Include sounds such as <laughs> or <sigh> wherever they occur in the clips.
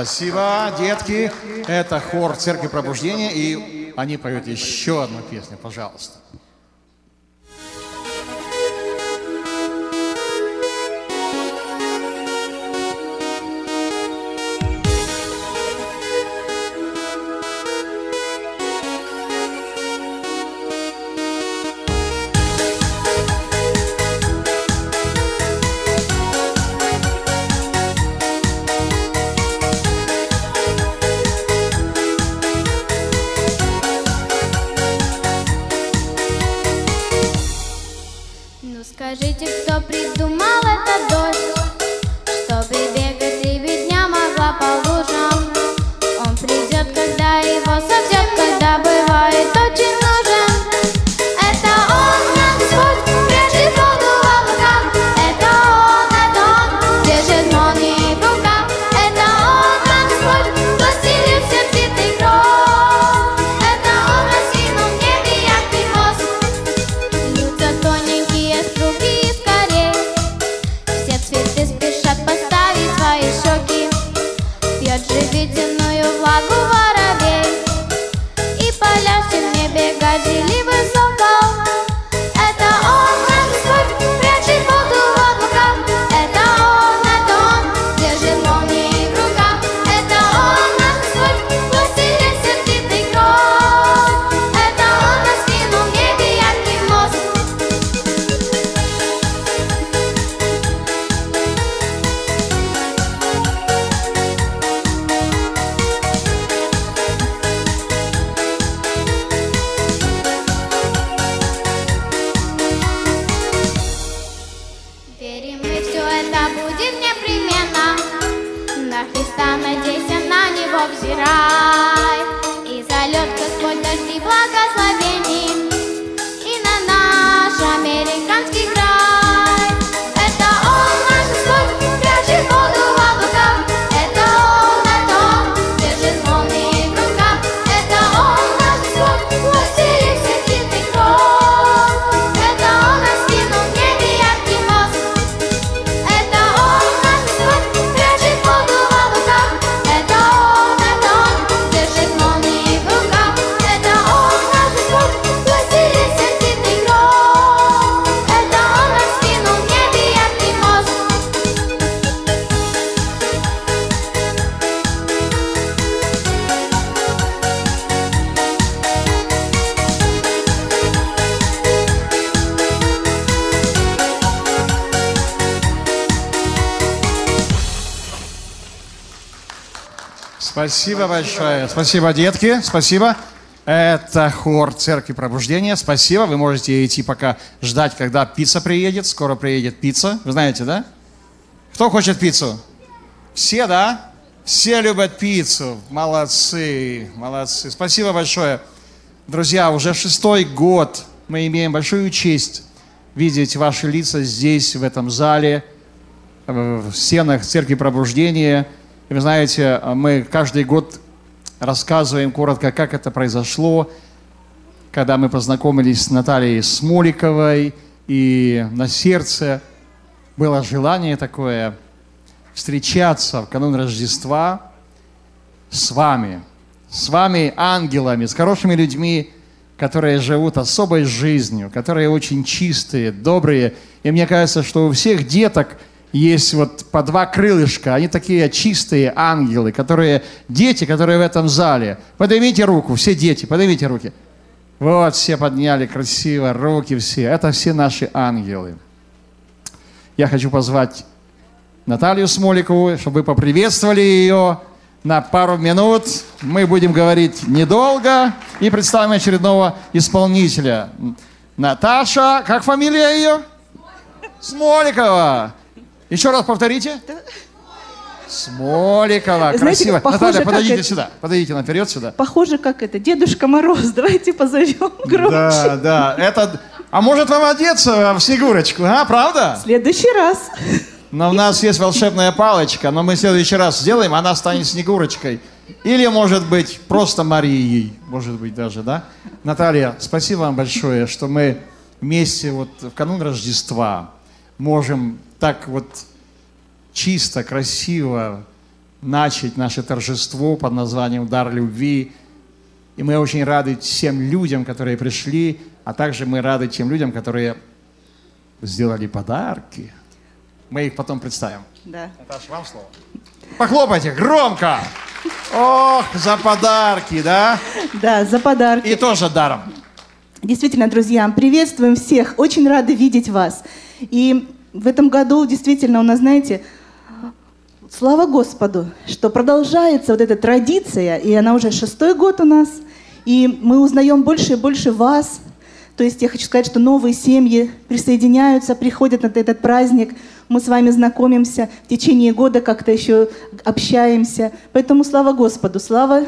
Спасибо, детки. Это хор Церкви Пробуждения, и они поют еще одну песню, пожалуйста. Спасибо большое. Спасибо, детки. Спасибо. Это хор Церкви Пробуждения. Спасибо. Вы можете идти пока ждать, когда пицца приедет. Скоро приедет пицца. Вы знаете, да? Кто хочет пиццу? Все, да? Все любят пиццу. Молодцы, молодцы. Спасибо большое. Друзья, уже шестой год мы имеем большую честь видеть ваши лица здесь, в этом зале, в стенах Церкви Пробуждения – и вы знаете, мы каждый год рассказываем коротко, как это произошло, когда мы познакомились с Натальей Смоликовой, и на сердце было желание такое встречаться в канун Рождества с вами, с вами, ангелами, с хорошими людьми, которые живут особой жизнью, которые очень чистые, добрые. И мне кажется, что у всех деток – есть вот по два крылышка, они такие чистые ангелы, которые, дети, которые в этом зале. Поднимите руку, все дети, поднимите руки. Вот, все подняли красиво руки все. Это все наши ангелы. Я хочу позвать Наталью Смоликову, чтобы вы поприветствовали ее на пару минут. Мы будем говорить недолго и представим очередного исполнителя. Наташа, как фамилия ее? Смоликова. Еще раз повторите. Смоликова, Знаете, красиво. Похоже, Наталья, подойдите это... сюда, подойдите наперед сюда. Похоже, как это, Дедушка Мороз, <laughs> давайте позовем громче. Да, да, это... А может вам одеться в Снегурочку, а, правда? В следующий раз. Но у нас есть волшебная палочка, но мы в следующий раз сделаем, она станет Снегурочкой. Или, может быть, просто Марией, может быть даже, да? Наталья, спасибо вам большое, что мы вместе вот в канун Рождества можем так вот чисто, красиво начать наше торжество под названием «Дар любви». И мы очень рады всем людям, которые пришли, а также мы рады тем людям, которые сделали подарки. Мы их потом представим. Да. Наташа, вам слово. Похлопайте громко! Ох, за подарки, да? Да, за подарки. И тоже даром. Действительно, друзья, приветствуем всех. Очень рады видеть вас. И в этом году действительно у нас, знаете, слава Господу, что продолжается вот эта традиция, и она уже шестой год у нас, и мы узнаем больше и больше вас. То есть я хочу сказать, что новые семьи присоединяются, приходят на этот праздник, мы с вами знакомимся, в течение года как-то еще общаемся. Поэтому слава Господу, слава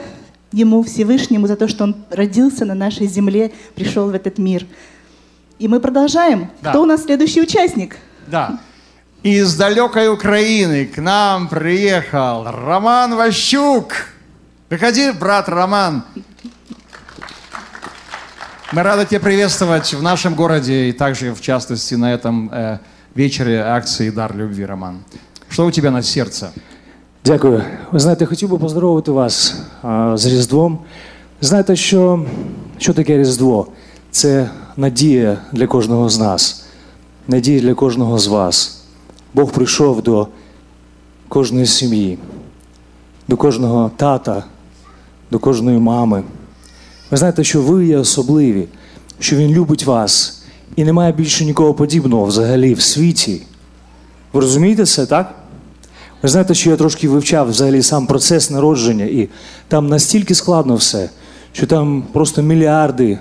Ему Всевышнему за то, что Он родился на нашей земле, пришел в этот мир. И мы продолжаем. Да. Кто у нас следующий участник? Да. Из далекой Украины к нам приехал Роман Ващук. Приходи, брат Роман. Мы рады тебя приветствовать в нашем городе и также, в частности, на этом э, вечере акции «Дар любви», Роман. Что у тебя на сердце? Дякую. Ви знаєте, хотів би поздоровити вас а, з Різдвом. Знаєте, що, що таке Різдво? Це надія для кожного з нас, Надія для кожного з вас. Бог прийшов до кожної сім'ї, до кожного тата, до кожної мами. Ви знаєте, що ви є особливі, що Він любить вас і немає більше нікого подібного взагалі в світі. Ви розумієте це, так? Ви знаєте, що я трошки вивчав взагалі сам процес народження, і там настільки складно все, що там просто мільярди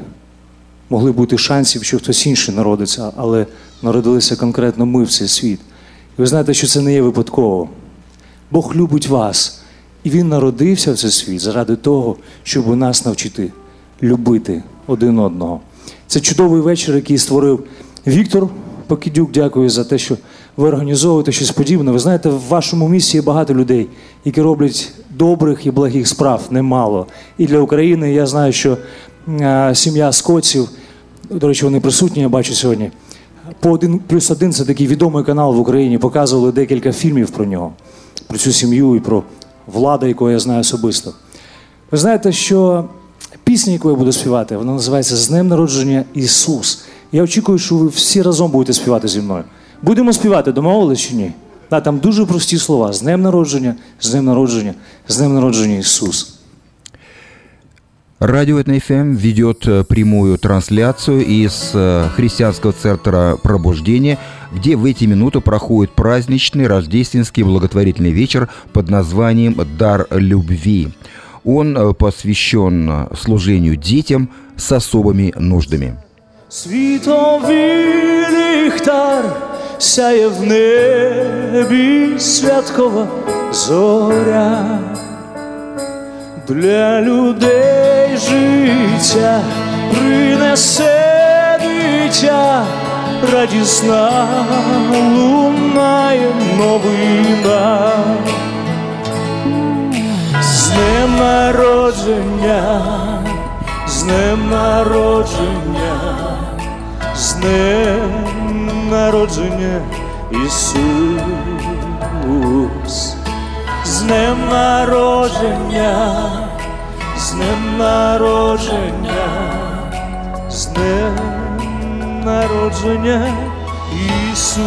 могли бути шансів, що хтось інший народиться, але народилися конкретно ми в цей світ. І ви знаєте, що це не є випадково. Бог любить вас, і Він народився в цей світ заради того, щоб у нас навчити любити один одного. Це чудовий вечір, який створив Віктор Покидюк. Дякую за те, що ви організовуєте щось подібне. Ви знаєте, в вашому місті є багато людей, які роблять добрих і благих справ немало. І для України я знаю, що е, сім'я скотців, до речі, вони присутні, я бачу сьогодні. По один плюс один це такий відомий канал в Україні. Показували декілька фільмів про нього, про цю сім'ю і про влада, якого я знаю особисто. Ви знаєте, що пісня, яку я буду співати, вона називається З Днем народження Ісус. Я очікую, що ви всі разом будете співати зі мною. Будемо співати, домовились чи ні? Да, там дуже прості слова: з днем народження, з днем народження, з днем народження Ісус. Радио НФМ ведет э, прямую трансляцию из э, христианского центра пробуждения, где в эти минуты проходит праздничный рождественский благотворительный вечер под названием «Дар любви». Он э, посвящен э, служению детям с особыми нуждами. Світовий ліхтар сяє в небі святкова зоря. Для людей життя принесе дитя, радісна лунає новина. З днем народження, з днем народження, з днем народження, Ісус, з днем народження, з днем народження, з днем народження, Ісус.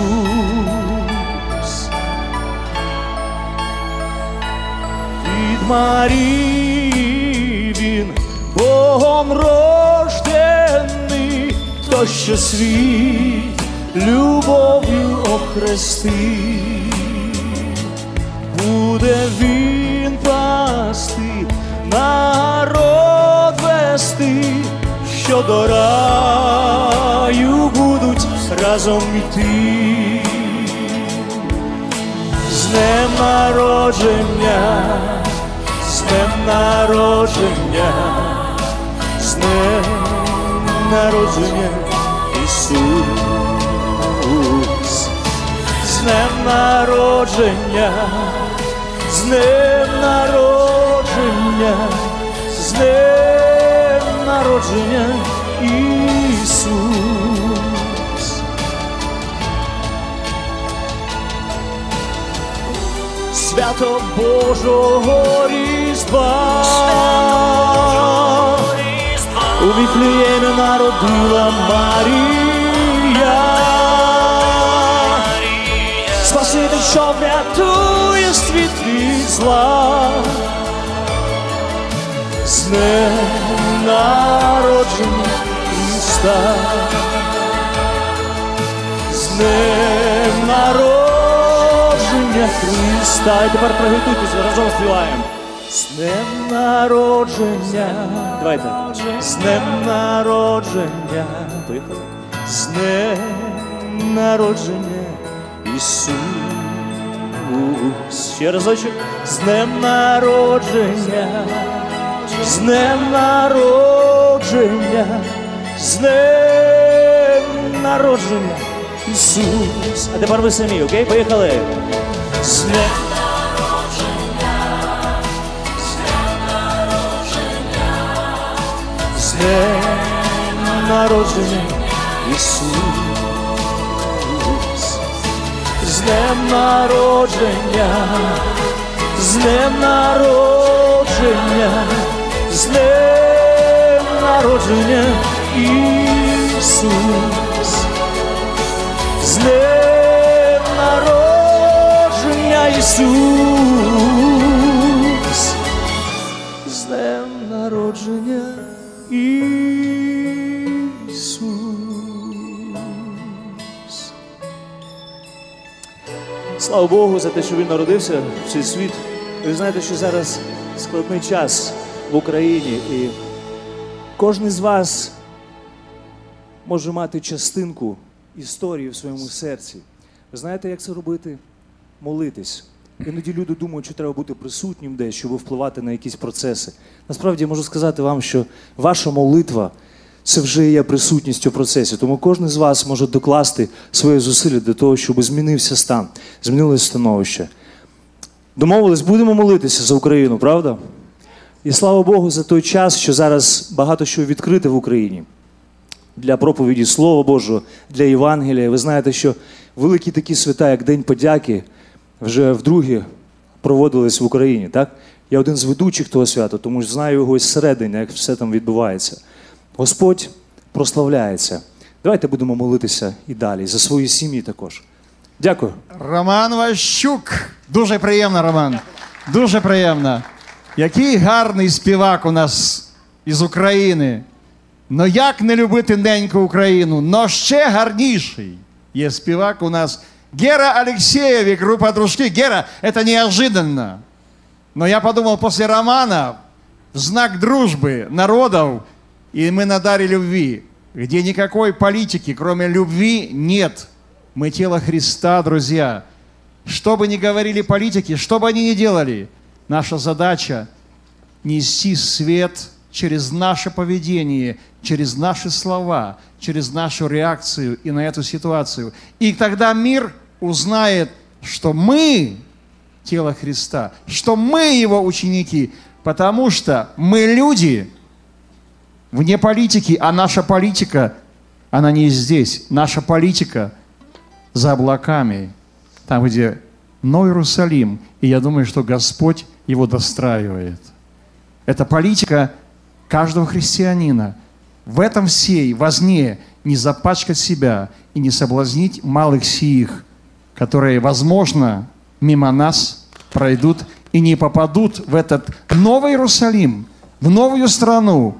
від Марії він Богом рождений, то що світ любов'ю охрестив, буде він пасти, народ вести, що до раю будуть разом йти. З днем народження, з днем народження, з з днем народження, з днем народження, Ісус. свято Божого Різдва. У Віфліємі народила Марія. Спаситель, що врятує світ від зла. З днем народження Христа. З днем народження Христа. І тепер приготуйтесь, разом співаємо. З днем народження. Давайте. З днем народження. Поїхали. З днем народження Ісус. Ще разочок. З днем народження. З днем народження. З днем народження. Ісус. А тепер ви самі, окей? Поїхали. З днем днем народження Ісус, днем народження, з днем народження, з днем народження Ісус, з днем народження Ісус з днем народження Ісус. Слава Богу за те, що він народився в цей світ. Ви знаєте, що зараз складний час в Україні, і кожен з вас може мати частинку історії в своєму серці. Ви знаєте, як це робити? Молитись. Іноді люди думають, що треба бути присутнім десь, щоб впливати на якісь процеси. Насправді я можу сказати вам, що ваша молитва це вже є присутністю в процесі. Тому кожен з вас може докласти своє зусилля для того, щоб змінився стан, змінилось становище. Домовились, будемо молитися за Україну, правда? І слава Богу, за той час, що зараз багато що відкрите в Україні для проповіді Слова Божого, для Євангелія. Ви знаєте, що великі такі свята, як День подяки, вже вдруге проводились в Україні. Так? Я один з ведучих того свята, тому що знаю його зсередини, як все там відбувається. Господь прославляється. Давайте будемо молитися і далі, за свої сім'ї також. Дякую. Роман Ващук. Дуже приємно, Роман. Дуже приємно. Який гарний співак у нас із України. Ну як не любити неньку Україну? Но ще гарніший є співак у нас. Гера Алексеев и группа «Дружки». Гера, это неожиданно. Но я подумал, после романа в знак дружбы народов и мы на даре любви, где никакой политики, кроме любви, нет. Мы тело Христа, друзья. Что бы ни говорили политики, что бы они ни делали, наша задача нести свет через наше поведение, через наши слова, через нашу реакцию и на эту ситуацию. И тогда мир узнает, что мы тело Христа, что мы его ученики, потому что мы люди вне политики, а наша политика, она не здесь. Наша политика за облаками, там, где Новый Иерусалим, и я думаю, что Господь его достраивает. Это политика каждого христианина. В этом всей возне не запачкать себя и не соблазнить малых сих, которые, возможно, мимо нас пройдут и не попадут в этот Новый Иерусалим, в новую страну,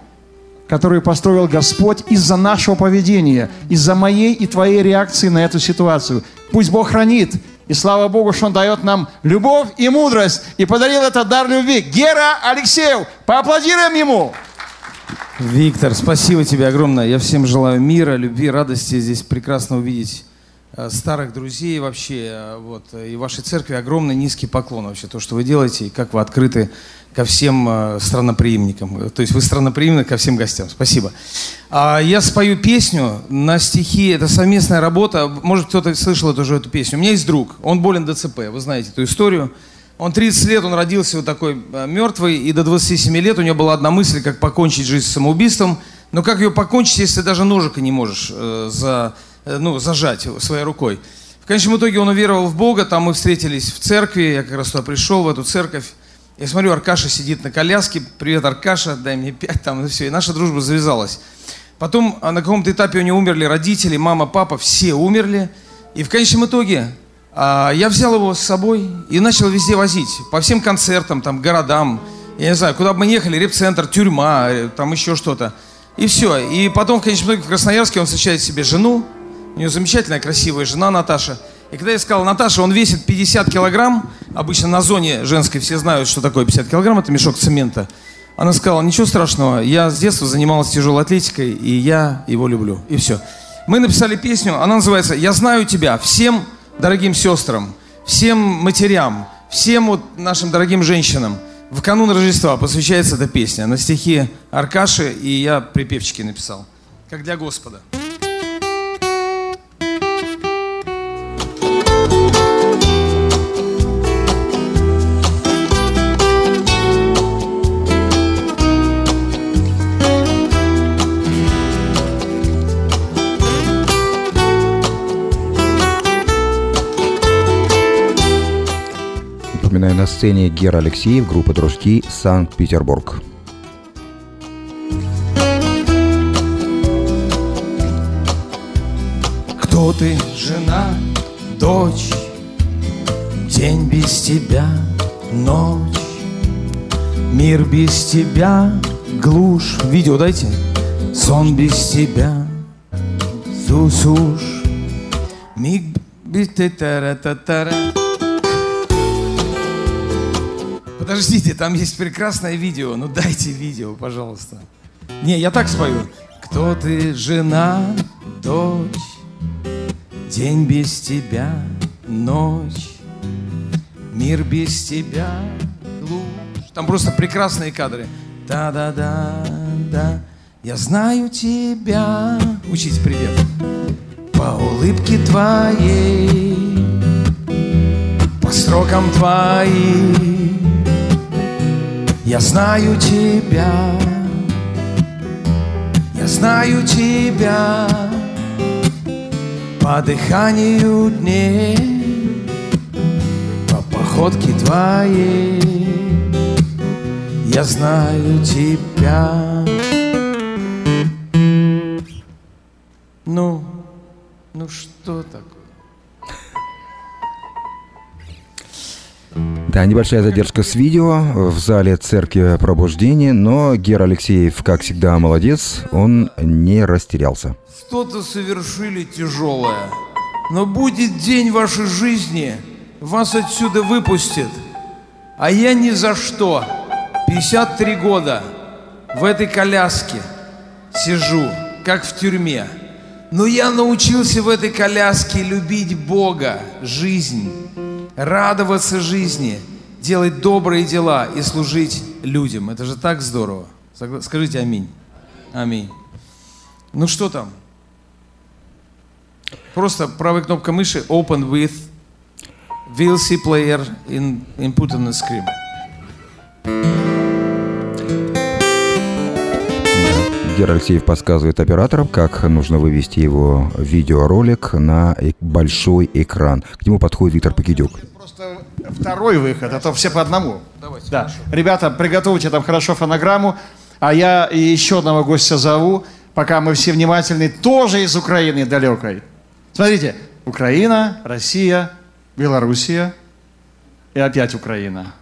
которую построил Господь из-за нашего поведения, из-за моей и твоей реакции на эту ситуацию. Пусть Бог хранит. И слава Богу, что Он дает нам любовь и мудрость. И подарил этот дар любви. Гера Алексеев. Поаплодируем Ему. Виктор, спасибо тебе огромное. Я всем желаю мира, любви, радости. Здесь прекрасно увидеть старых друзей вообще. э, Вот, и вашей церкви огромный низкий поклон вообще. То, что вы делаете, и как вы открыты ко всем э, странноприимникам. То есть вы странноприимны ко всем гостям. Спасибо. А я спою песню на стихи. Это совместная работа. Может, кто-то слышал эту же эту песню. У меня есть друг. Он болен ДЦП. Вы знаете эту историю. Он 30 лет, он родился вот такой э, мертвый, и до 27 лет у него была одна мысль, как покончить жизнь самоубийством. Но как ее покончить, если даже ножика не можешь э, за, э, ну, зажать своей рукой? В конечном итоге он уверовал в Бога, там мы встретились в церкви, я как раз туда пришел, в эту церковь. Я смотрю, Аркаша сидит на коляске, привет, Аркаша, дай мне пять, там, и все, и наша дружба завязалась. Потом а, на каком-то этапе у него умерли родители, мама, папа, все умерли. И в конечном итоге а, я взял его с собой и начал везде возить, по всем концертам, там, городам, я не знаю, куда бы мы ехали, реп-центр, тюрьма, э, там еще что-то. И все. И потом, в конечном итоге, в Красноярске он встречает себе жену, у нее замечательная, красивая жена Наташа. И когда я сказал, Наташа, он весит 50 килограмм, обычно на зоне женской все знают, что такое 50 килограмм, это мешок цемента. Она сказала, ничего страшного, я с детства занималась тяжелой атлетикой, и я его люблю. И все. Мы написали песню, она называется «Я знаю тебя». Всем дорогим сестрам, всем матерям, всем вот нашим дорогим женщинам в канун Рождества посвящается эта песня на стихи Аркаши, и я припевчики написал, как для Господа. Напоминаю, на сцене Гера Алексеев, группа «Дружки», Санкт-Петербург. Кто ты, жена, дочь, день без тебя, ночь, мир без тебя, глушь. Видео дайте. Сон без тебя, сусуш, миг без тара та Подождите, там есть прекрасное видео. Ну дайте видео, пожалуйста. Не, я так спою. Кто ты, жена, дочь, День без тебя, ночь, Мир без тебя, глушь. Там просто прекрасные кадры. Да-да-да-да, я знаю тебя. Учите привет. По улыбке твоей, по строкам твоим, я знаю тебя, я знаю тебя по дыханию дней, по походке твоей. Я знаю тебя. Ну, ну что такое? Да, небольшая задержка с видео в зале Церкви Пробуждения, но Гер Алексеев, как всегда, молодец, он не растерялся. Что-то совершили тяжелое, но будет день вашей жизни, вас отсюда выпустят. А я ни за что, 53 года, в этой коляске сижу, как в тюрьме. Но я научился в этой коляске любить Бога, жизнь радоваться жизни, делать добрые дела и служить людям. Это же так здорово. Скажите аминь. Аминь. Ну что там? Просто правой кнопкой мыши Open with VLC player in, input on the screen. Гер Алексеев подсказывает операторам, как нужно вывести его видеоролик на большой экран. К нему подходит Виктор Покидюк. Просто второй выход, а то все по одному. Давайте, да. Ребята, приготовьте там хорошо фонограмму, а я еще одного гостя зову, пока мы все внимательны, тоже из Украины далекой. Смотрите, Украина, Россия, Белоруссия и опять Украина.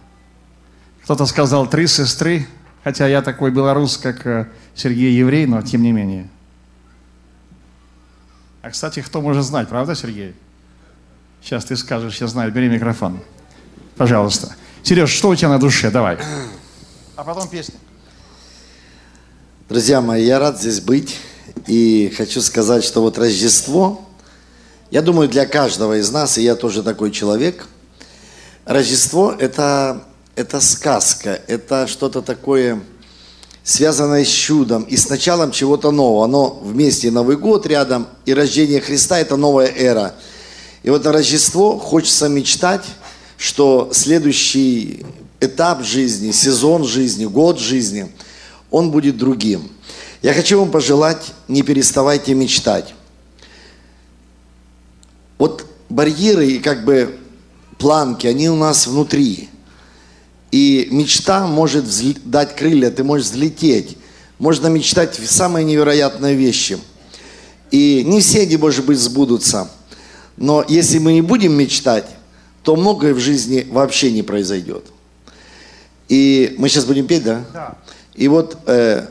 Кто-то сказал три сестры, хотя я такой белорус, как э, Сергей еврей, но тем не менее. А, кстати, кто может знать, правда, Сергей? Сейчас ты скажешь, я знаю, бери микрофон. Пожалуйста. Сереж, что у тебя на душе? Давай. А потом песня. Друзья мои, я рад здесь быть. И хочу сказать, что вот Рождество, я думаю, для каждого из нас, и я тоже такой человек, Рождество это, это сказка, это что-то такое связанное с чудом и с началом чего-то нового. Оно вместе Новый год рядом, и рождение Христа – это новая эра. И вот на Рождество хочется мечтать, что следующий этап жизни, сезон жизни, год жизни, он будет другим. Я хочу вам пожелать, не переставайте мечтать. Вот барьеры и как бы планки, они у нас внутри. И мечта может взл- дать крылья, ты можешь взлететь. Можно мечтать в самые невероятные вещи. И не все они, может быть, сбудутся. Но если мы не будем мечтать, то многое в жизни вообще не произойдет. И мы сейчас будем петь, да? Да. И вот э,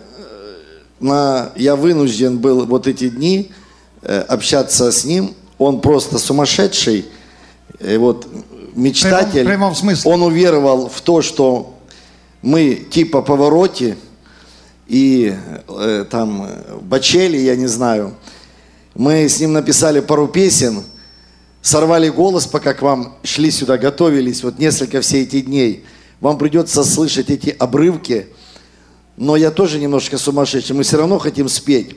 на, я вынужден был вот эти дни э, общаться с ним. Он просто сумасшедший, э, вот мечтатель. В прямом смысле. Он уверовал в то, что мы типа повороте и э, там Бачели, я не знаю. Мы с ним написали пару песен, сорвали голос, пока к вам шли сюда, готовились, вот несколько все эти дней. Вам придется слышать эти обрывки, но я тоже немножко сумасшедший, мы все равно хотим спеть.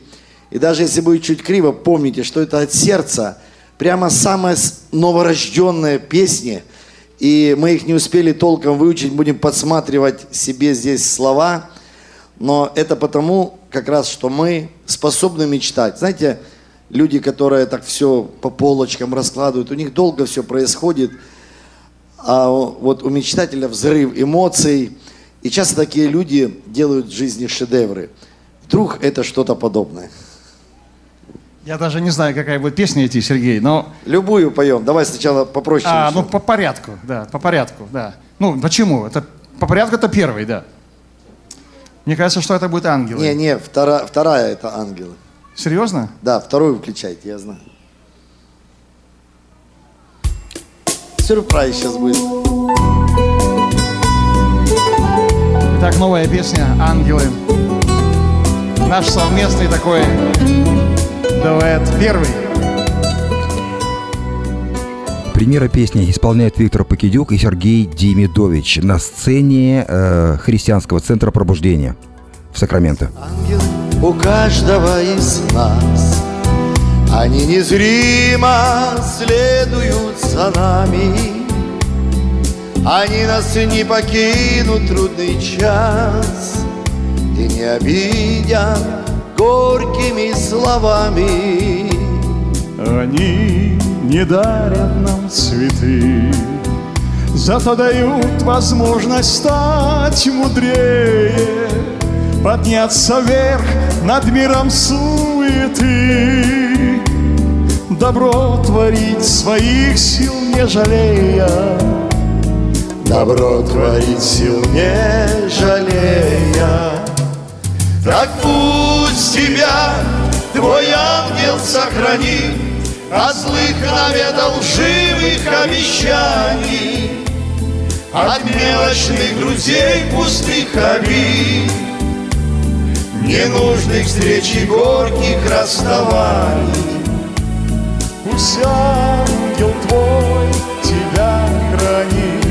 И даже если будет чуть криво, помните, что это от сердца, прямо самые новорожденные песни, и мы их не успели толком выучить, будем подсматривать себе здесь слова, но это потому как раз, что мы способны мечтать. Знаете, люди, которые так все по полочкам раскладывают, у них долго все происходит, а вот у мечтателя взрыв эмоций. И часто такие люди делают в жизни шедевры. Вдруг это что-то подобное. Я даже не знаю, какая будет песня идти, Сергей, но... Любую поем. Давай сначала попроще. А, ну, по порядку, да, по порядку, да. Ну, почему? Это, по порядку это первый, да. Мне кажется, что это будет ангелы. Не, не, втора- вторая это ангелы. Серьезно? Да, вторую включайте, я знаю. Сюрприз сейчас будет. Итак, новая песня «Ангелы». Наш совместный такой дуэт. Первый. Премьера песни исполняют Виктор Покидюк и Сергей Демидович на сцене э, Христианского центра пробуждения в Сакраменто. Ангелы у каждого из нас, они незримо следуют за нами. Они нас не покинут трудный час и не обидят горькими словами. Они не дарят нам цветы, Зато дают возможность стать мудрее, Подняться вверх над миром суеты, Добро творить своих сил не жалея, Добро творить сил не жалея. Так пусть тебя твой ангел сохранит От злых навета лживых обещаний От мелочных друзей пустых обид Ненужных встреч и горьких расставаний Пусть ангел твой тебя хранит.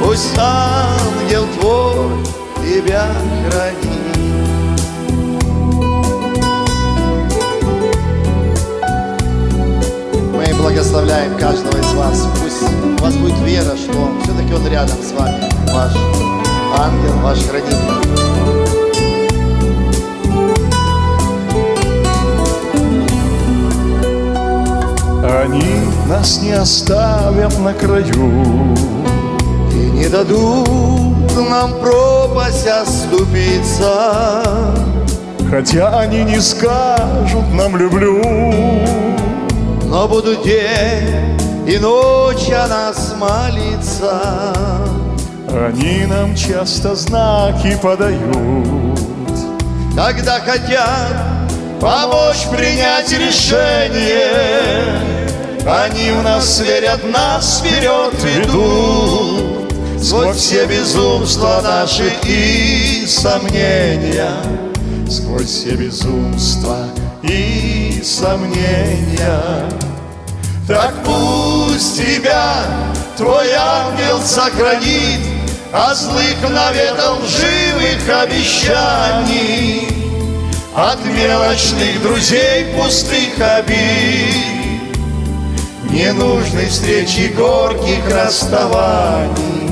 Пусть ангел твой тебя хранит благословляем каждого из вас. Пусть у вас будет вера, что все-таки Он рядом с вами, ваш ангел, ваш хранитель. Они нас не оставят на краю. И не дадут нам пропасть оступиться. Хотя они не скажут нам люблю, Но будут день и ночь о нас молиться. они нам часто знаки подают. Когда хотят помочь принять решение, Они в нас верят, нас вперед ведут. Сквозь все безумства наши и сомнения. Сквозь все безумства и сомнения. Так пусть тебя твой ангел сохранит От злых наветов лживых обещаний От мелочных друзей пустых обид Ненужной встречи горьких расставаний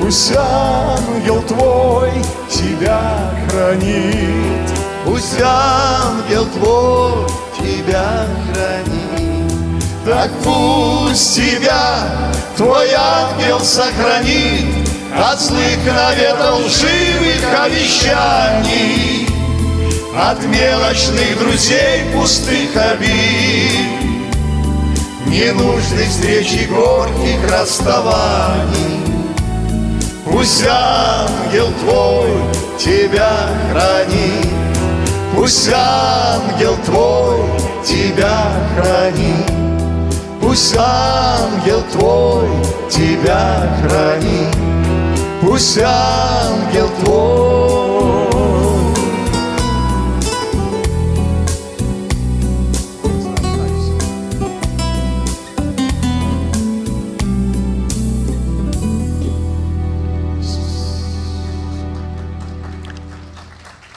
Пусть ангел твой тебя хранит. Пусть ангел твой тебя хранит Так пусть тебя твой ангел сохранит От злых наветов лживых обещаний От мелочных друзей пустых обид Ненужной встречи горьких расставаний. Пусть ангел твой тебя хранит Пусть ангел твой тебя хранит Пусть ангел твой тебя хранит Пусть ангел твой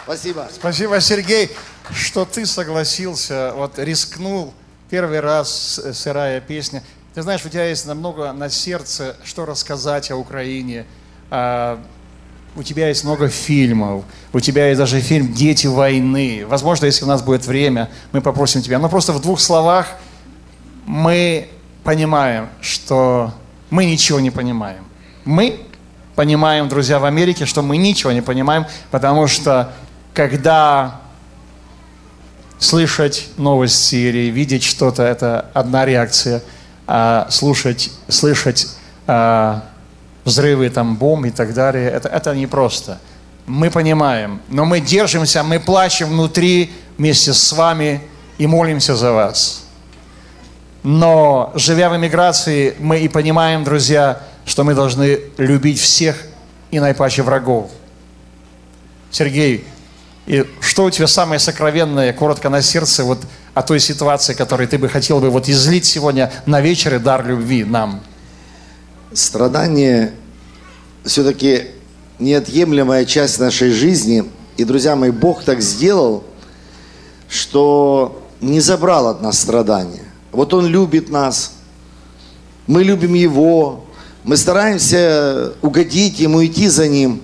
Спасибо. Спасибо, Сергей, что ты согласился, вот рискнул первый раз с- сырая песня. Ты знаешь, у тебя есть намного на сердце, что рассказать о Украине. А, у тебя есть много фильмов, у тебя есть даже фильм «Дети войны». Возможно, если у нас будет время, мы попросим тебя. Но просто в двух словах мы понимаем, что мы ничего не понимаем. Мы понимаем, друзья, в Америке, что мы ничего не понимаем, потому что когда слышать новости или видеть что-то, это одна реакция, а слушать, слышать а, взрывы там бомб и так далее, это, это непросто. Мы понимаем, но мы держимся, мы плачем внутри вместе с вами и молимся за вас. Но живя в эмиграции, мы и понимаем, друзья, что мы должны любить всех и наипаче врагов. Сергей, и что у тебя самое сокровенное, коротко на сердце, вот о той ситуации, которой ты бы хотел бы вот излить сегодня на вечере дар любви нам? Страдание все-таки неотъемлемая часть нашей жизни. И, друзья мои, Бог так сделал, что не забрал от нас страдания. Вот Он любит нас, мы любим Его, мы стараемся угодить Ему, идти за Ним.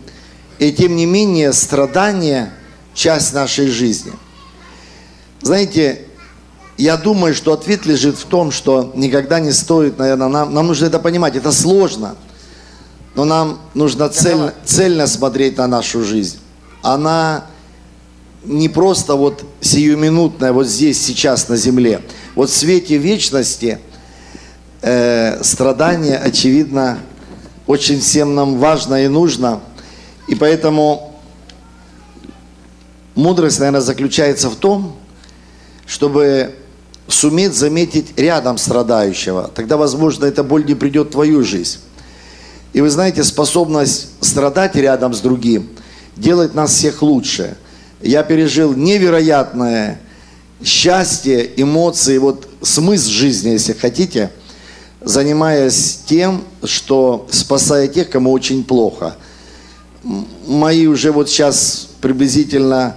И тем не менее, страдание – часть нашей жизни. Знаете, я думаю, что ответ лежит в том, что никогда не стоит, наверное, нам, нам нужно это понимать, это сложно, но нам нужно цельно, цельно смотреть на нашу жизнь. Она не просто вот сиюминутная, вот здесь, сейчас на земле. Вот в свете вечности э, страдание, очевидно, очень всем нам важно и нужно. И поэтому мудрость, наверное, заключается в том, чтобы суметь заметить рядом страдающего. Тогда, возможно, эта боль не придет в твою жизнь. И вы знаете, способность страдать рядом с другим делает нас всех лучше. Я пережил невероятное счастье, эмоции, вот смысл жизни, если хотите, занимаясь тем, что спасая тех, кому очень плохо. Мои уже вот сейчас приблизительно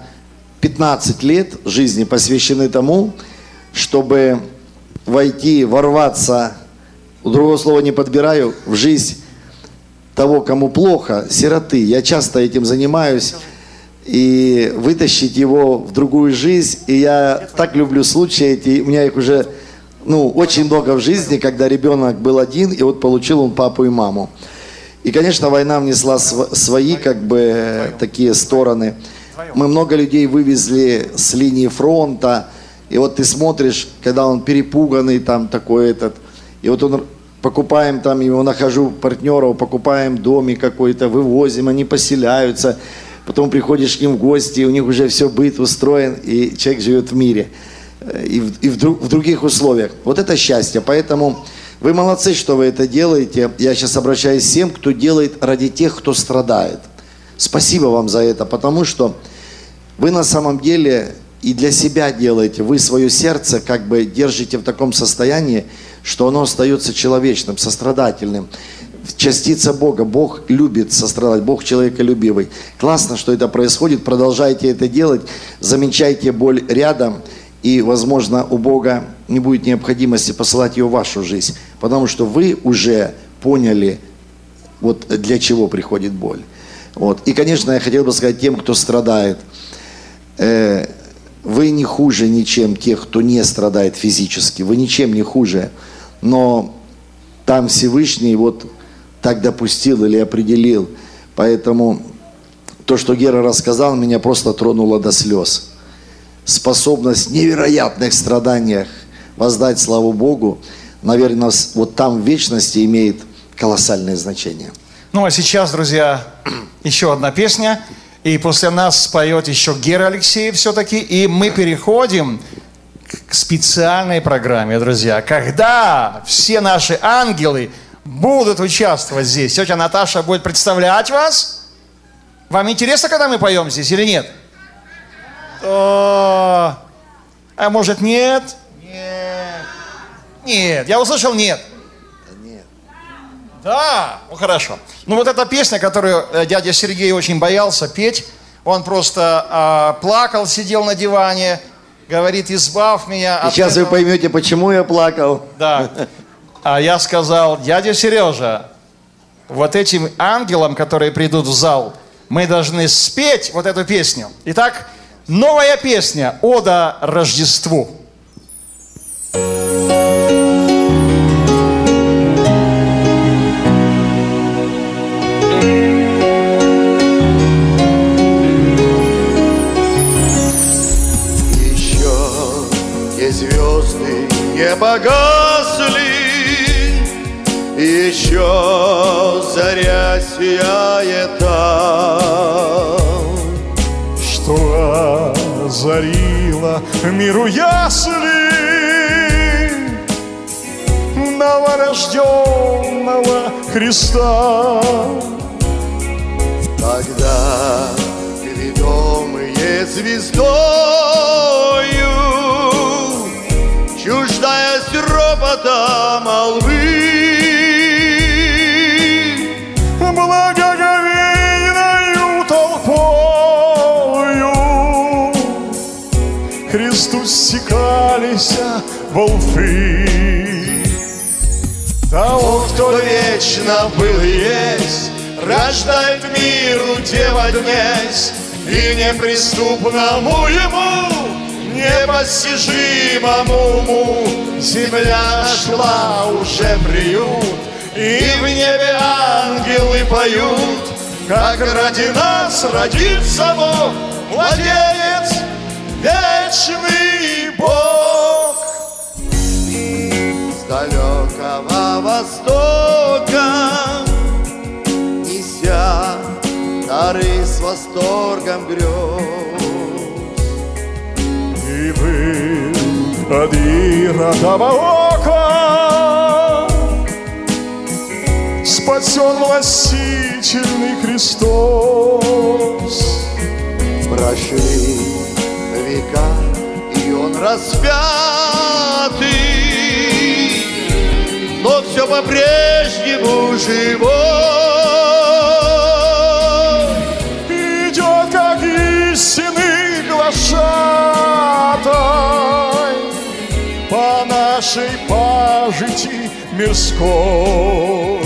15 лет жизни посвящены тому, чтобы войти, ворваться, другого слова не подбираю, в жизнь того, кому плохо, сироты. Я часто этим занимаюсь. И вытащить его в другую жизнь. И я так люблю случаи эти. У меня их уже ну, очень много в жизни, когда ребенок был один, и вот получил он папу и маму. И, конечно, война внесла св- свои, как бы, такие стороны. Мы много людей вывезли с линии фронта, и вот ты смотришь, когда он перепуганный, там такой этот, и вот он покупаем там, его нахожу партнеров, покупаем домик какой-то, вывозим, они поселяются, потом приходишь к ним в гости, у них уже все быт устроен, и человек живет в мире э, и, в, и в, друг- в других условиях. Вот это счастье. Поэтому вы молодцы, что вы это делаете. Я сейчас обращаюсь всем, кто делает ради тех, кто страдает. Спасибо вам за это, потому что вы на самом деле и для себя делаете, вы свое сердце как бы держите в таком состоянии, что оно остается человечным, сострадательным. Частица Бога. Бог любит сострадать, Бог человеколюбивый. Классно, что это происходит, продолжайте это делать, замечайте боль рядом, и, возможно, у Бога не будет необходимости посылать ее в вашу жизнь, потому что вы уже поняли, вот для чего приходит боль. Вот. И, конечно, я хотел бы сказать тем, кто страдает, вы не хуже ничем тех, кто не страдает физически. Вы ничем не хуже. Но там Всевышний вот так допустил или определил. Поэтому то, что Гера рассказал, меня просто тронуло до слез. Способность в невероятных страданиях воздать славу Богу, наверное, вот там в вечности имеет колоссальное значение. Ну а сейчас, друзья, <clears throat> еще одна песня. И после нас споет еще Гера Алексеев все-таки. И мы переходим к специальной программе, друзья. Когда все наши ангелы будут участвовать здесь. Тетя Наташа будет представлять вас. Вам интересно, когда мы поем здесь или нет? О, а может нет? Нет. Нет. Я услышал нет. Да, ну хорошо. Ну вот эта песня, которую э, дядя Сергей очень боялся петь, он просто а, плакал, сидел на диване, говорит, избавь меня И от сейчас вы этого». поймете, почему я плакал. Да. А я сказал, дядя Сережа, вот этим ангелам, которые придут в зал, мы должны спеть вот эту песню. Итак, новая песня «Ода Рождеству». Не погасли, Еще заря сияет там. Что озарило миру ясли новорожденного Христа. Тогда ведомые звездою, молвы, Благоговейною толпою Христу стекались волфы. Того, кто вечно был и есть, Рождает миру Дева днесь, И неприступному ему, Непостижимому уму Земля нашла уже приют, И в небе ангелы поют, Как ради нас родится Бог, Младенец, вечный Бог. С далекого востока Неся дары с восторгом грез был от Иродова ока Спасен властительный Христос. Прошли века, и он распятый. Но все по-прежнему живой нашей пажити мирской.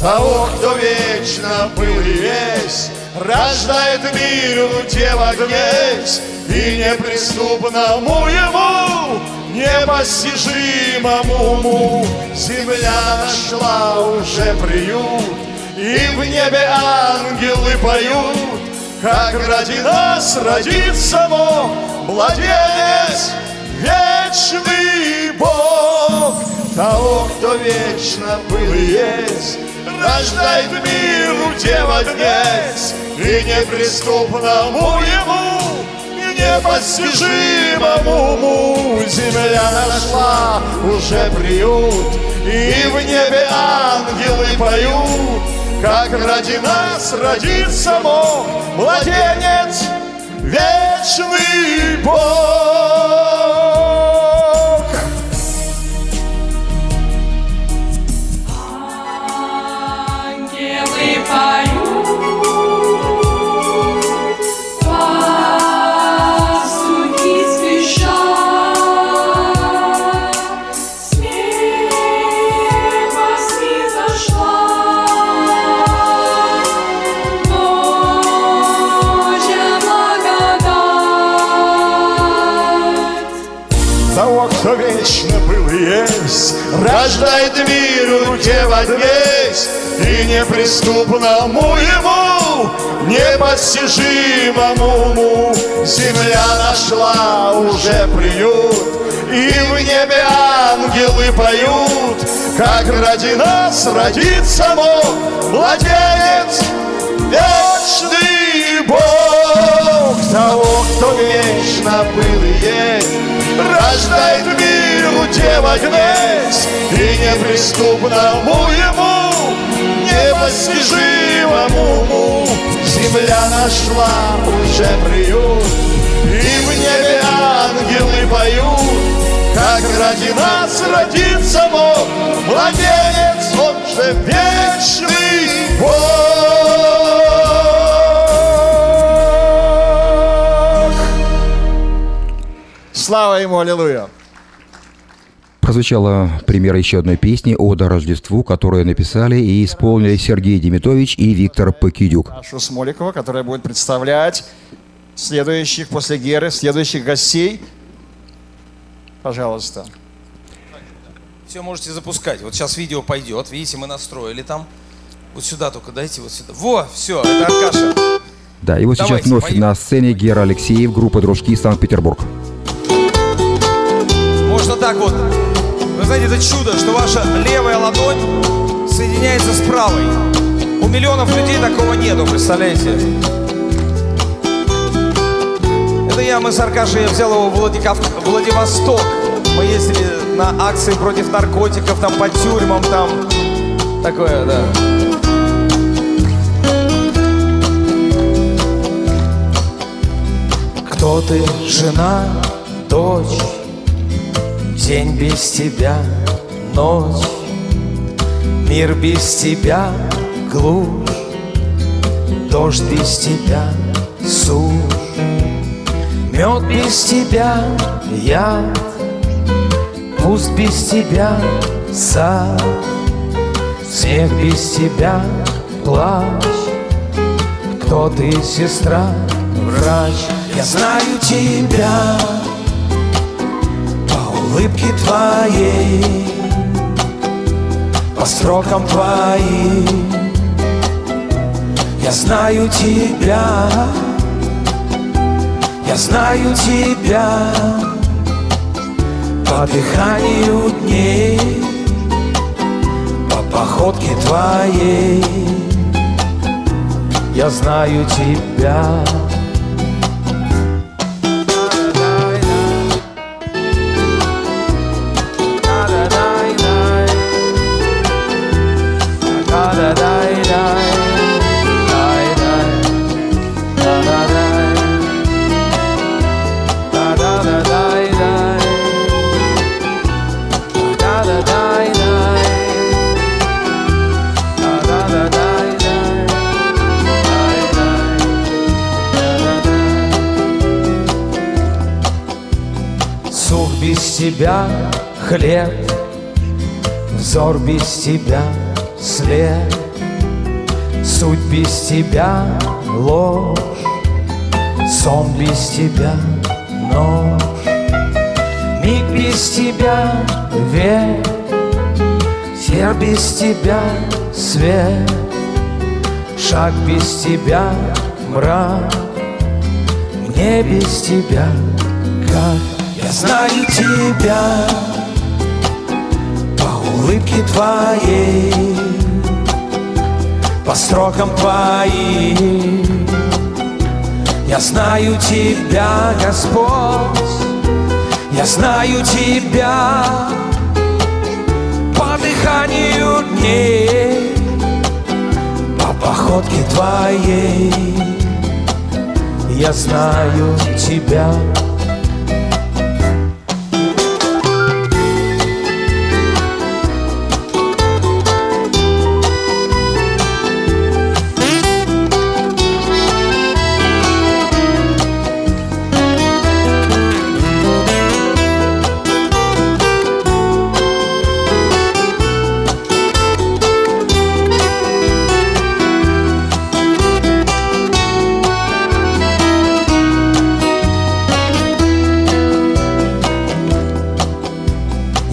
Того, кто вечно был и есть, Рождает миру Дева гнесь, И неприступному ему, Непостижимому уму, Земля нашла уже приют, И в небе ангелы поют, Как ради нас родится Бог, Младенец, вечный Бог. Того, кто вечно был и есть, Рождает миру Дева днесь, И неприступному ему, И непостижимому уму Земля нашла уже приют, И в небе ангелы поют, Как ради нас родится Бог, Младенец, вечный Бог. И неприступному ему, непостижимому земля нашла уже приют, и в небе ангелы поют, как ради нас родится мог младенец, вечный Бог. Того, кто вечно был и есть, рождает миру дева гнесь, и неприступному ему, непостижимому уму, земля нашла уже приют, и в небе ангелы поют, как ради нас родится мог младенец, он же вечный Бог. Слава ему, аллилуйя. Прозвучала премьера еще одной песни «Ода Рождеству», которую написали и исполнили Сергей Демитович и Виктор Покидюк. Нашу Смоликова, которая будет представлять следующих после Геры, следующих гостей. Пожалуйста. Все можете запускать. Вот сейчас видео пойдет. Видите, мы настроили там. Вот сюда только дайте, вот сюда. Во, все, это Аркаша. Да, и вот сейчас Давайте, вновь поехали. на сцене Гера Алексеев, группа «Дружки» Санкт-Петербург. Можно так вот. Вы знаете, это чудо, что ваша левая ладонь соединяется с правой. У миллионов людей такого нету, представляете? Это я, мы с Аркашей, я взял его в Владиков- Владивосток. Мы ездили на акции против наркотиков, там по тюрьмам, там такое, да. Кто ты, жена, дочь? День без тебя, ночь, мир без тебя, глушь, дождь без тебя, сушь, мед без тебя, яд, пусть без тебя, сад, смех без тебя, плач, кто ты, сестра, врач, я знаю тебя по улыбке твоей, по строкам твоим. Я знаю тебя, я знаю тебя по дыханию дней, по походке твоей. Я знаю тебя. Тебя след, суть без тебя ложь, сон без тебя нож, миг без тебя век, сер без тебя свет, шаг без тебя мрак, мне без тебя как. Я знаю тебя по улыбке твоей, по строкам твоим. Я знаю тебя, Господь, я знаю тебя по дыханию дней, по походке твоей. Я знаю тебя.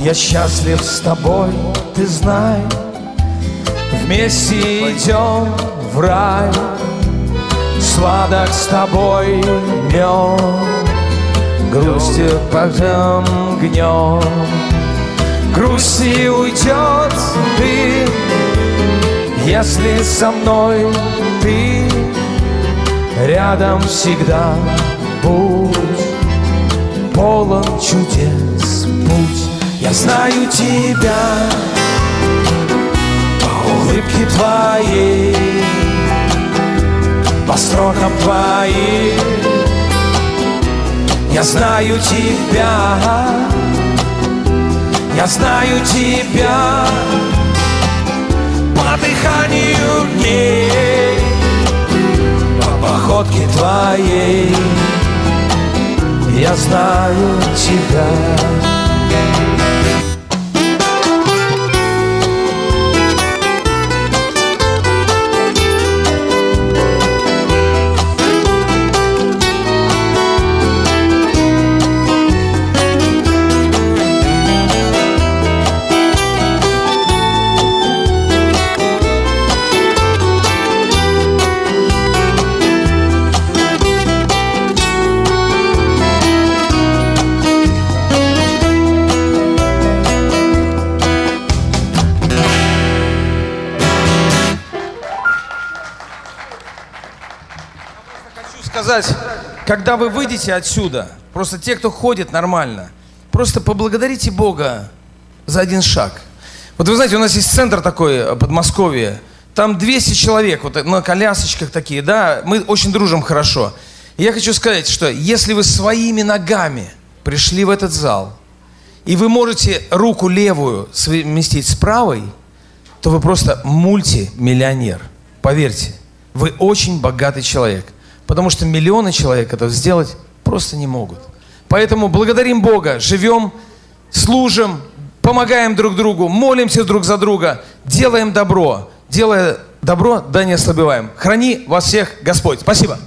Я счастлив с тобой, ты знай. Вместе идем в рай. Сладок с тобой мед Грустью потом гнем Грусти уйдет ты. Если со мной ты Рядом всегда будь. Полон чудес путь Я знаю тебя. По улыбке твоей По строкам твоим. Я знаю тебя. Я знаю тебя. По дыханию дней По походке твоей. Я знаю тебя сказать, когда вы выйдете отсюда, просто те, кто ходит нормально, просто поблагодарите Бога за один шаг. Вот вы знаете, у нас есть центр такой, э, Подмосковье, там 200 человек, вот э, на колясочках такие, да, мы очень дружим хорошо. И я хочу сказать, что если вы своими ногами пришли в этот зал, и вы можете руку левую совместить с правой, то вы просто мультимиллионер. Поверьте, вы очень богатый человек. Потому что миллионы человек это сделать просто не могут. Поэтому благодарим Бога, живем, служим, помогаем друг другу, молимся друг за друга, делаем добро. Делая добро, да не ослабеваем. Храни вас всех Господь. Спасибо.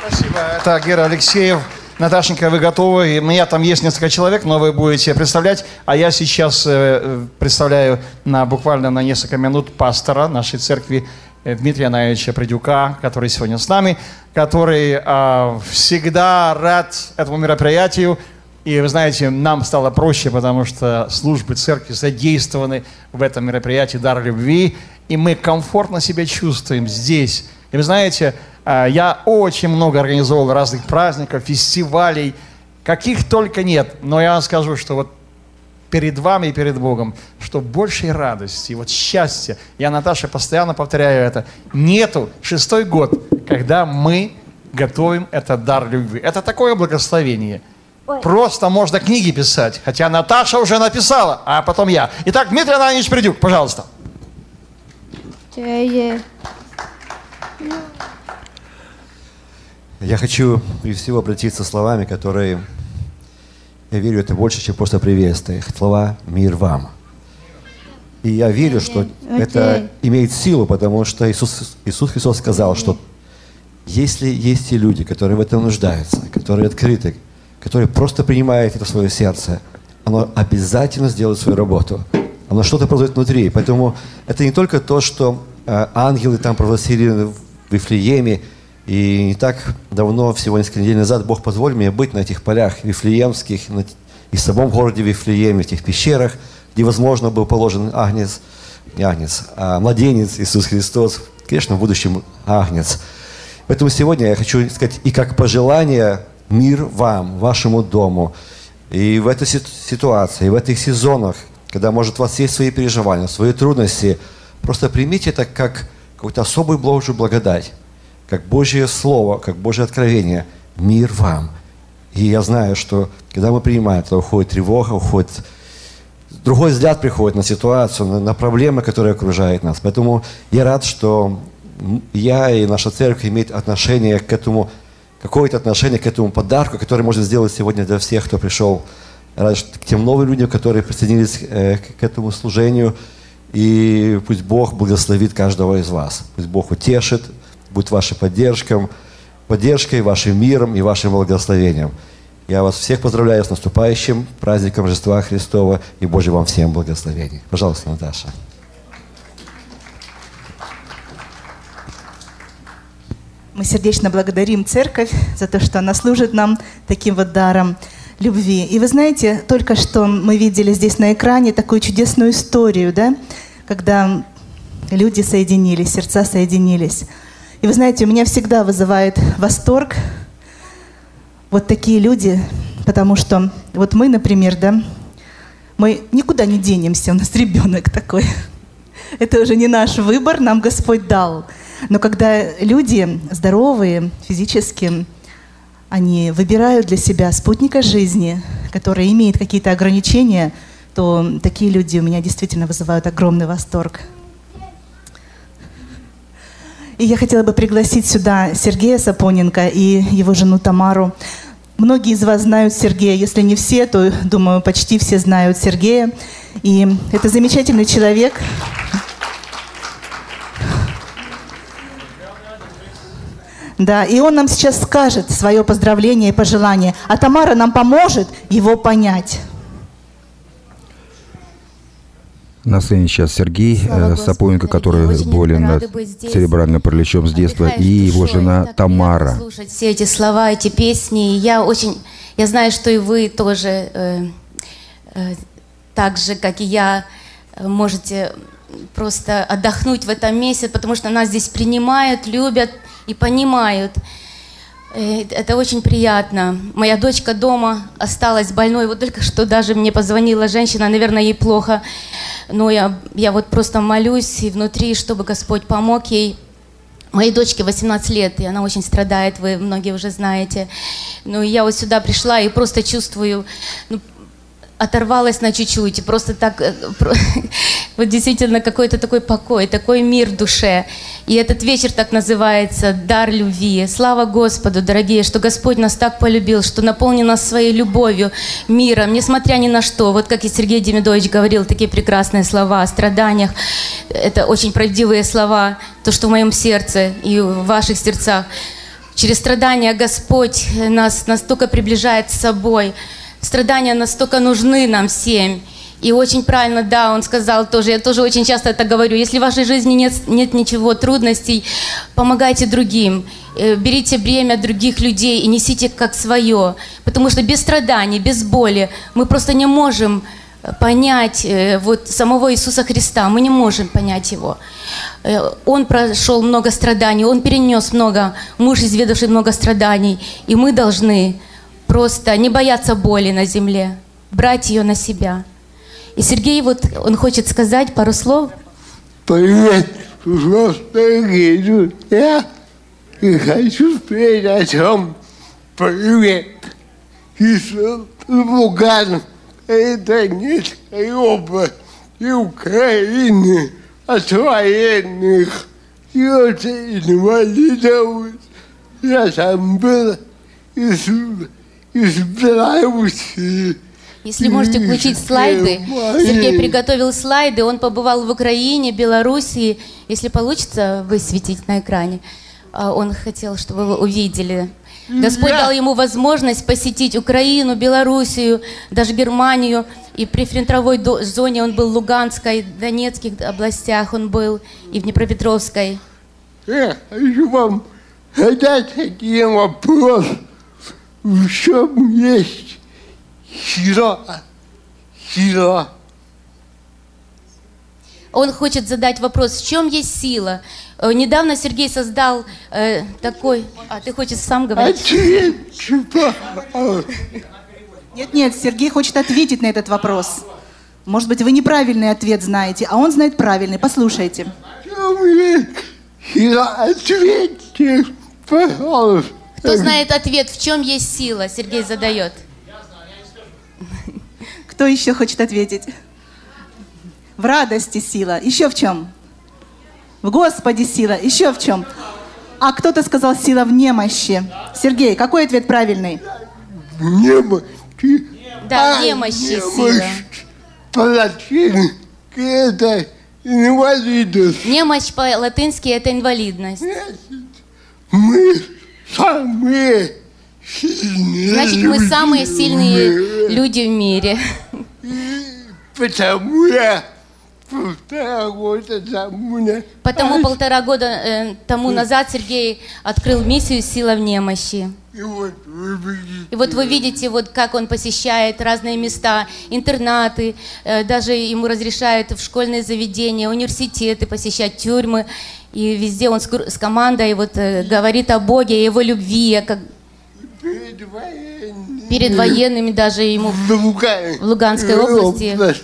Спасибо. Это Гера Алексеев. Наташенька, вы готовы? У меня там есть несколько человек, но вы будете представлять. А я сейчас э, представляю на, буквально на несколько минут пастора нашей церкви э, Дмитрия Наевича Придюка, который сегодня с нами, который э, всегда рад этому мероприятию. И вы знаете, нам стало проще, потому что службы церкви задействованы в этом мероприятии «Дар любви», и мы комфортно себя чувствуем здесь. И вы знаете, э, я очень много организовал разных праздников, фестивалей, каких только нет. Но я вам скажу, что вот перед вами и перед Богом, что большей радости, вот счастья, я, Наташа, постоянно повторяю это, нету шестой год, когда мы готовим этот дар любви. Это такое благословение. Просто можно книги писать, хотя Наташа уже написала, а потом я. Итак, Дмитрий Ананьевич Придюк, пожалуйста. Я хочу прежде всего обратиться словами, которые, я верю, это больше, чем просто приветствие. Слова «Мир вам». И я верю, что это имеет силу, потому что Иисус, Иисус Христос сказал, что если есть те люди, которые в этом нуждаются, которые открыты, которые просто принимают это в свое сердце, оно обязательно сделает свою работу. Оно что-то произойдет внутри. Поэтому это не только то, что э, ангелы там провозгласили в Вифлееме, и не так давно, всего несколько недель назад, Бог позволил мне быть на этих полях вифлеемских, и в самом городе Вифлееме, в этих пещерах, где, возможно, был положен агнец, не агнец, а младенец Иисус Христос, конечно, в будущем агнец. Поэтому сегодня я хочу сказать, и как пожелание мир вам, вашему дому, и в этой сит- ситуации, в этих сезонах, когда, может, у вас есть свои переживания, свои трудности, просто примите это как какую-то особую Божью благодать, как Божье Слово, как Божье откровение. Мир вам. И я знаю, что когда мы принимаем, то уходит тревога, уходит другой взгляд приходит на ситуацию, на, на проблемы, которые окружают нас. Поэтому я рад, что я и наша церковь имеет отношение к этому, какое-то отношение к этому подарку, который можно сделать сегодня для всех, кто пришел. Рад к тем новым людям, которые присоединились э, к этому служению. И пусть Бог благословит каждого из вас. Пусть Бог утешит, будет вашей поддержкой, поддержкой, вашим миром и вашим благословением. Я вас всех поздравляю с наступающим праздником Рождества Христова и Божьего вам всем благословений. Пожалуйста, Наташа. Мы сердечно благодарим церковь за то, что она служит нам таким вот даром любви. И вы знаете, только что мы видели здесь на экране такую чудесную историю, да, когда люди соединились, сердца соединились. И вы знаете, у меня всегда вызывает восторг вот такие люди, потому что вот мы, например, да, мы никуда не денемся, у нас ребенок такой. <laughs> Это уже не наш выбор, нам Господь дал. Но когда люди здоровые физически, они выбирают для себя спутника жизни, который имеет какие-то ограничения, то такие люди у меня действительно вызывают огромный восторг. И я хотела бы пригласить сюда Сергея Сапоненко и его жену Тамару. Многие из вас знают Сергея, если не все, то, думаю, почти все знают Сергея. И это замечательный человек. Да, и он нам сейчас скажет свое поздравление и пожелание, а Тамара нам поможет его понять. На сцене сейчас Сергей Слава э, Сапоенко, Господу, который болен церебральным параличом с детства, Отдыхаешь и его душой. жена Так Тамара. слушать все эти слова, эти песни. Я очень, я знаю, что и вы тоже, э, э, так же, как и я, можете просто отдохнуть в этом месте, потому что нас здесь принимают, любят и понимают. Э, Это очень приятно. Моя дочка дома осталась больной. Вот только что даже мне позвонила женщина, наверное, ей плохо. Но я, я вот просто молюсь и внутри, чтобы Господь помог ей. Моей дочке 18 лет, и она очень страдает, вы многие уже знаете. Ну, и я вот сюда пришла и просто чувствую, ну, оторвалась на чуть-чуть, и просто так, э, <laughs> вот действительно какой-то такой покой, такой мир в душе. И этот вечер так называется «Дар любви». Слава Господу, дорогие, что Господь нас так полюбил, что наполнил нас своей любовью, миром, несмотря ни на что. Вот как и Сергей Демидович говорил, такие прекрасные слова о страданиях. Это очень правдивые слова, то, что в моем сердце и в ваших сердцах. Через страдания Господь нас настолько приближает с собой. Страдания настолько нужны нам всем. И очень правильно, да, он сказал тоже, я тоже очень часто это говорю, если в вашей жизни нет, нет ничего, трудностей, помогайте другим, Э, берите бремя других людей и несите как свое. Потому что без страданий, без боли мы просто не можем понять э, вот самого Иисуса Христа, мы не можем понять Его. Э, Он прошел много страданий, Он перенес много, муж, изведавший много страданий, и мы должны просто не бояться боли на земле, брать ее на себя. И Сергей вот, он хочет сказать пару слов. Привет, просто еду я и хочу передать вам привет из Лугана, это Донецкая область и Украины от военных и от инвалидов. Я там был из, из Беларуси. Если можете включить слайды. Сергей приготовил слайды, он побывал в Украине, Белоруссии. Если получится высветить на экране, а, он хотел, чтобы вы увидели. Господь Да. дал ему возможность посетить Украину, Белоруссию, даже Германию. И при фронтовой зоне он был в Луганской, Донецких областях он был, и в Днепропетровской. Я хочу вам задать один вопрос. В чем есть сила? Сила. Он хочет задать вопрос, в чем есть сила? Э, Недавно Сергей создал э, такой... А, ты хочешь сам говорить? Пожалуйста. Нет, нет, Сергей хочет ответить на этот вопрос. Может быть, вы неправильный ответ знаете, а он знает правильный. Послушайте. Ответьте, пожалуйста. Кто знает ответ, в чем есть сила? Сергей задает. Кто еще хочет ответить? В радости сила. Еще в чем? В Господе сила. Еще в чем? А кто-то сказал сила в немощи. Сергей, какой ответ правильный? Немощи. Да, А, немощи немощь. сила. По-латински это инвалидность. Немощь по-латынски это инвалидность. Мы самые сильные Значит, мы самые сильные люди в мире. Потому я полтора года тому Потому полтора года э, тому назад Сергей открыл миссию «Сила в немощи». И вот вы видите, И вот вы видите, вот как он посещает разные места, интернаты, э, даже ему разрешают в школьные заведения, университеты посещать, тюрьмы. И везде он с, командой вот, э, говорит о Боге, о его любви, о как- перед военными перед военными даже ему в Луган- в Луганской области области.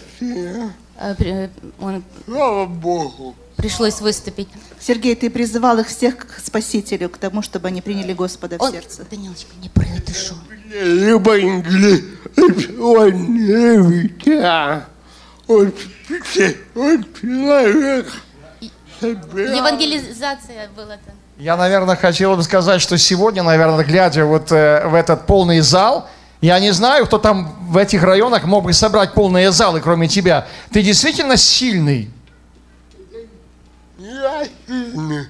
э, при- он Слава Богу. пришлось выступить. Сергей, ты призывал их всех к Спасителю, к тому, чтобы они приняли Господа в Он, сердце. Данилочка, не прыгай, ты шо? Он, он человек. Евангелизация была там. Я, наверное, хотел бы сказать, что сегодня, наверное, глядя вот э, в этот полный зал, я не знаю, кто там в этих районах мог бы собрать полные залы, кроме тебя. Ты действительно сильный. Я сильный.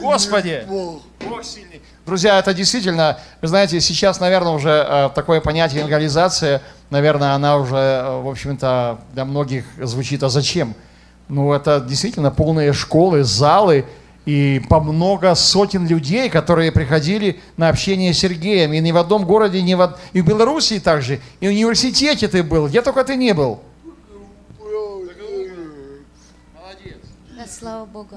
Господи! Бог. Бог сильный. Друзья, это действительно, вы знаете, сейчас, наверное, уже э, такое понятие евангелизация, наверное, она уже, э, в общем-то, для многих звучит, а зачем? Ну, это действительно полные школы, залы и по много сотен людей, которые приходили на общение с Сергеем. И ни в одном городе, ни в, од- и в Белоруссии также, и в университете ты был, где только ты не был. Да, слава Богу.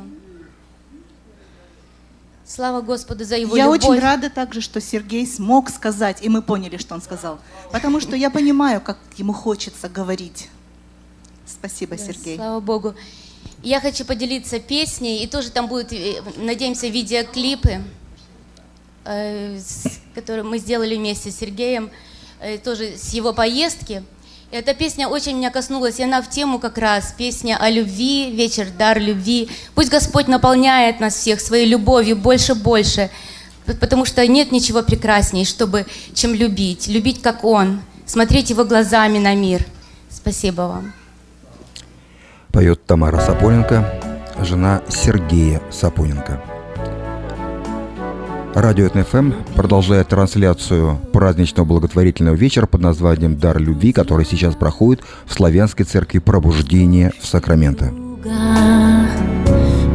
Слава Господу за его Я любовь. очень рада также, что Сергей смог сказать, и мы поняли, что он сказал. Потому что я понимаю, как ему хочется говорить. Спасибо, Да, Сергей. Слава Богу. Я хочу поделиться песней, и тоже там будут, э, надеемся, видеоклипы, э, которые мы сделали вместе с Сергеем, э, тоже с его поездки. Эта песня очень меня коснулась, и она в тему как раз, песня о любви, вечер, дар любви. Пусть Господь наполняет нас всех своей любовью больше-больше, потому что нет ничего прекрасней, чтобы, чем любить, любить как Он, смотреть Его глазами на мир. Спасибо вам. Поет Тамара Сапоненко, жена Сергея Сапоненко. Радио НФМ продолжает трансляцию праздничного благотворительного вечера под названием «Дар любви», который сейчас проходит в Славянской церкви Пробуждения в Сакраменто.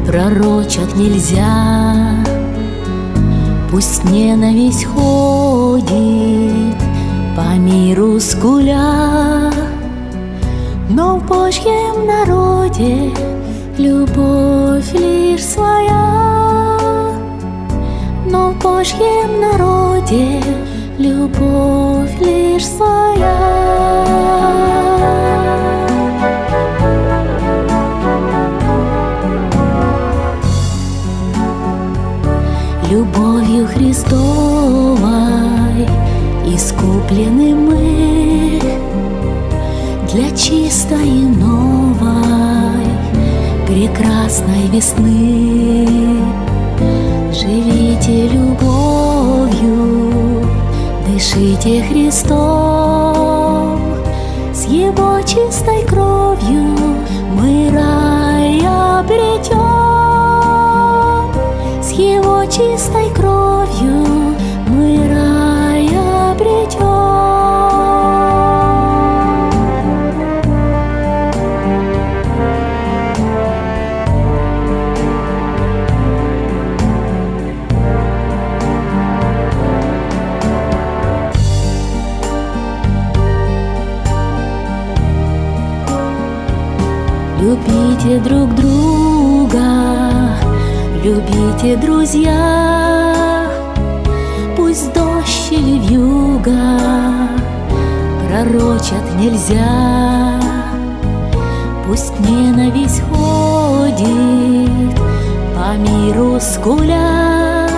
пророчат нельзя. Пусть ненависть ходит по миру скуля, но в Божьем народе любовь лишь своя. Но в Божьем народе любовь лишь своя. Любовью Христовой для чистой новой прекрасной весны. Живите любовью, дышите Христом, с Его чистой кровью мы рай обретем. С Его чистой Любите друг друга, любите друзья, Пусть дождь или вьюга пророчат нельзя, Пусть ненависть ходит по миру скуля,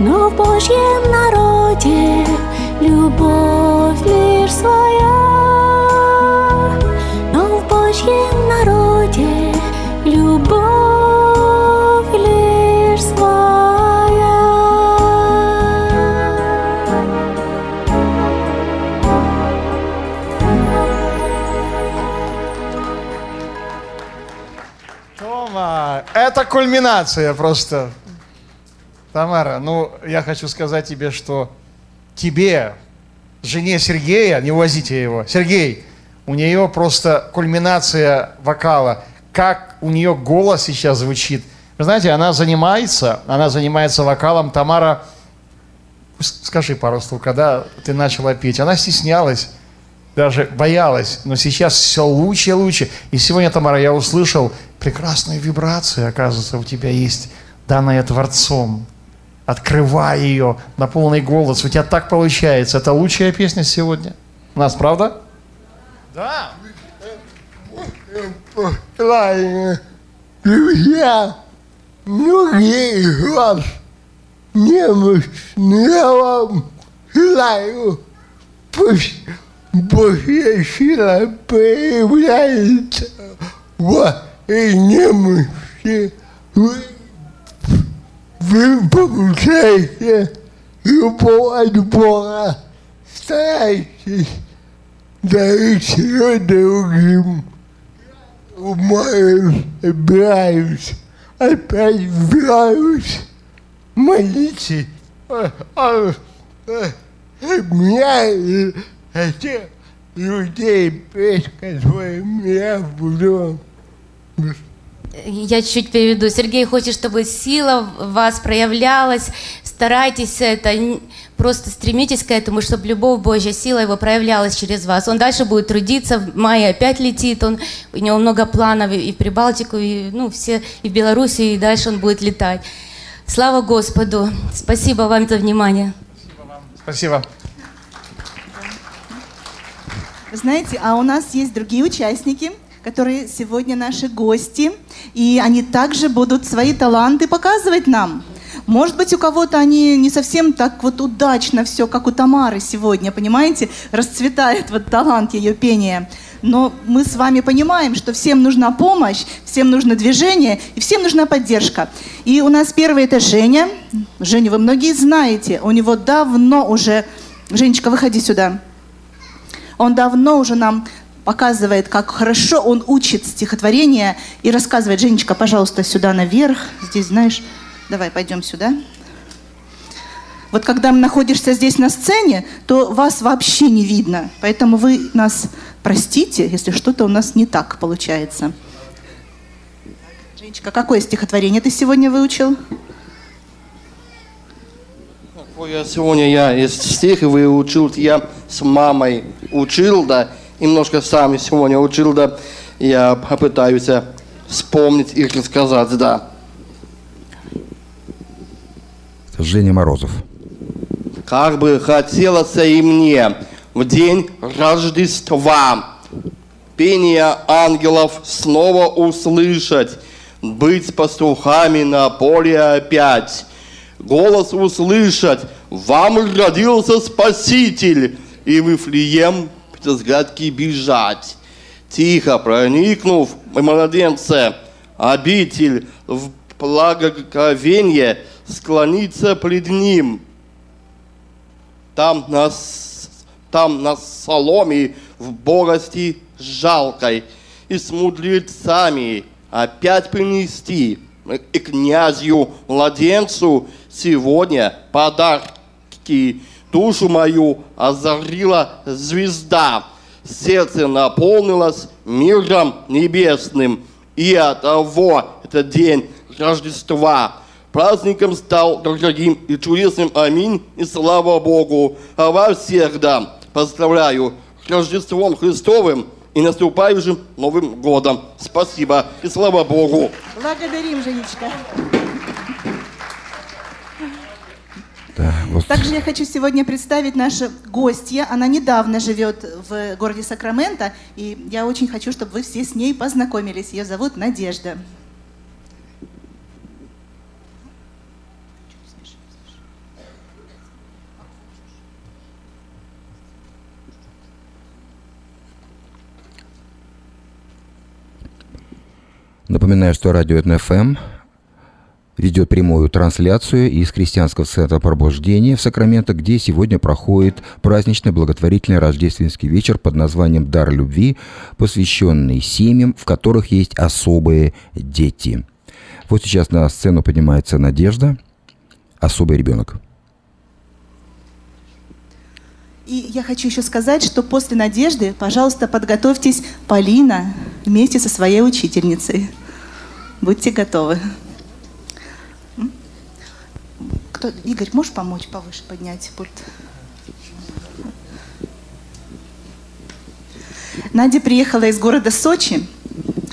Но в Божьем народе любовь лишь своя. Но в Божьем кульминация просто. Тамара, ну, я хочу сказать тебе, что тебе, жене Сергея, не увозите его, Сергей, у нее просто кульминация вокала. Как у нее голос сейчас звучит. Вы знаете, она занимается, она занимается вокалом. Тамара, скажи пару слов, когда ты начала петь, она стеснялась, даже боялась, но сейчас все лучше и лучше. И сегодня, Тамара, я услышал прекрасные вибрации, оказывается, у тебя есть, данная Творцом. Открывай ее на полный голос. У тебя так получается. Это лучшая песня сегодня. У нас, правда? Да. Друзья, многие из вас немощно я вам желаю. Пусть Божья сила появляется в немощи. Вы, вы получаете любовь от Бога. Старайтесь дарить ее другим. Умоюсь, собираюсь, опять собираюсь. Молитесь о, о, о меня о тех людей, перед которыми я буду. Я чуть-чуть переведу. Сергей хочет, чтобы сила в вас проявлялась. Старайтесь это, просто стремитесь к этому, чтобы любовь Божья, сила его проявлялась через вас. Он дальше будет трудиться, в мае опять летит, он, у него много планов и в Прибалтику, и, ну, все, и в Беларуси, и дальше он будет летать. Слава Господу! Спасибо вам за внимание. Спасибо. Знаете, а у нас есть другие участники, которые сегодня наши гости, и они также будут свои таланты показывать нам. Может быть, у кого-то они не совсем так вот удачно все, как у Тамары сегодня, понимаете, расцветает вот талант ее пения. Но мы с вами понимаем, что всем нужна помощь, всем нужно движение и всем нужна поддержка. И у нас первый это Женя. Женю вы многие знаете, у него давно уже... Женечка, выходи сюда. Он давно уже нам показывает, как хорошо он учит стихотворение и рассказывает. Женечка, пожалуйста, сюда наверх. Здесь, знаешь, давай пойдем сюда. Вот когда находишься здесь на сцене, то вас вообще не видно. Поэтому вы нас простите, если что-то у нас не так получается. Женечка, какое стихотворение ты сегодня выучил? Я сегодня я из стих выучил, я с мамой учил, да, и немножко сам сегодня учил, да, я попытаюсь вспомнить и рассказать, да. Женя Морозов. Как бы хотелось и мне в день Рождества пение ангелов снова услышать, быть пастухами на поле опять, голос услышать, вам родился Спаситель, и в Вифлеем взглядки бежать. Тихо проникнув в младенца, обитель в благоговенье склониться пред ним. Там на, там на соломе в борости жалкой и с мудрецами опять принести и князю младенцу сегодня подарки. Душу мою озарила звезда, сердце наполнилось миром небесным, и от того этот день Рождества праздником стал дорогим и чудесным. Аминь и слава Богу. А вас всех, да, поздравляю с Рождеством Христовым и наступающим Новым годом. Спасибо и слава Богу. Благодарим, Женечка. Да, вот Также я хочу сегодня представить нашу гостья. Она недавно живет в городе Сакраменто, и я очень хочу, чтобы вы все с ней познакомились. Ее зовут Надежда. Напоминаю, что радио НФМ ведет прямую трансляцию из Христианского центра пробуждения в Сакраменто, где сегодня проходит праздничный благотворительный рождественский вечер под названием «Дар любви», посвященный семьям, в которых есть особые дети. Вот сейчас на сцену поднимается Надежда. особый ребенок. И я хочу еще сказать, что после Надежды, пожалуйста, подготовьтесь Полина вместе со своей учительницей. Будьте готовы. Кто, Игорь, можешь помочь повыше поднять пульт? Надя приехала из города Сочи,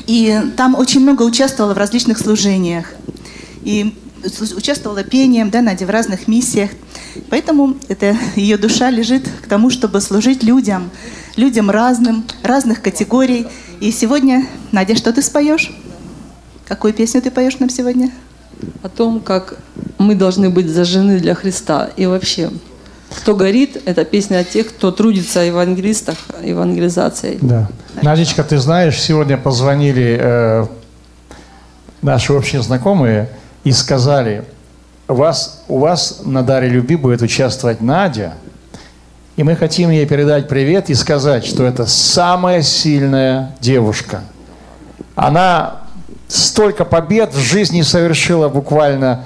и там очень много участвовала в различных служениях. И участвовала пением, да, Надя, в разных миссиях. Поэтому это, ее душа лежит к тому, чтобы служить людям, людям разным, разных категорий. И сегодня, Надя, что ты споешь? Какую песню ты поешь нам сегодня? О том, как мы должны быть зажжены для Христа. И вообще, кто горит, это песня о тех, кто трудится о евангелистах, евангелизацией. Да. Надечка, ты знаешь, сегодня позвонили э, наши общие знакомые и сказали, вас, у вас на Даре Люби будет участвовать Надя, и мы хотим ей передать привет и сказать, что это самая сильная девушка. Она столько побед в жизни совершила буквально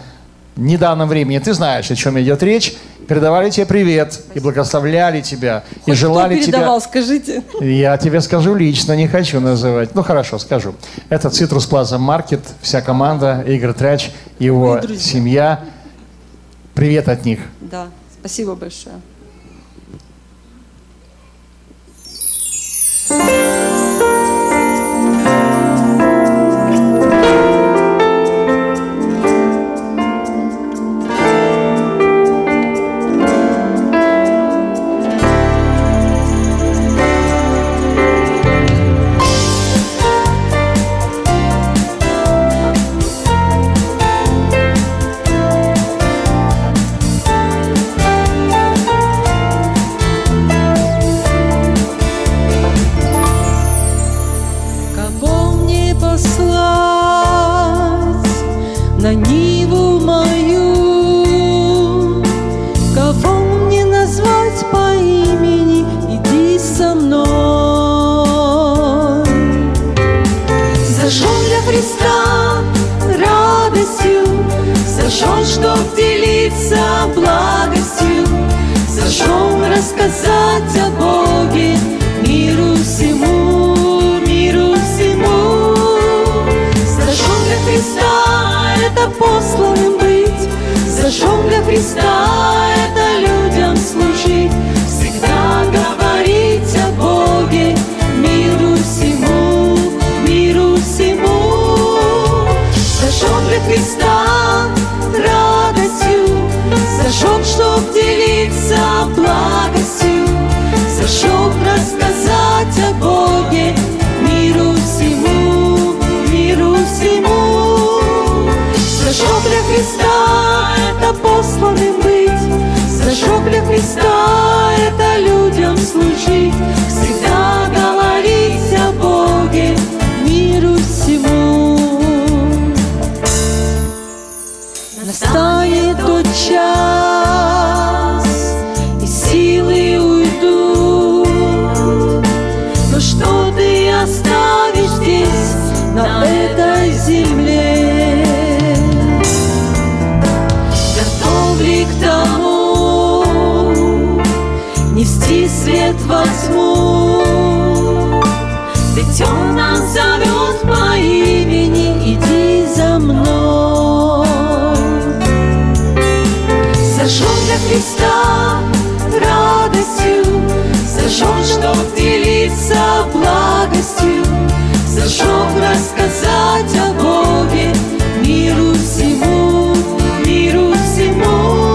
в недавнем времени. Ты знаешь, о чем идет речь. Передавали тебе привет и благословляли тебя, и желали Кто тебя... передавал, скажите? Я тебе скажу лично, не хочу называть. Ну хорошо, скажу. Это Citrus Plaza Market, вся команда, Игорь Трач, его семья. Привет от них. Да, спасибо большое. Рассказать о Боге миру всему, миру всему.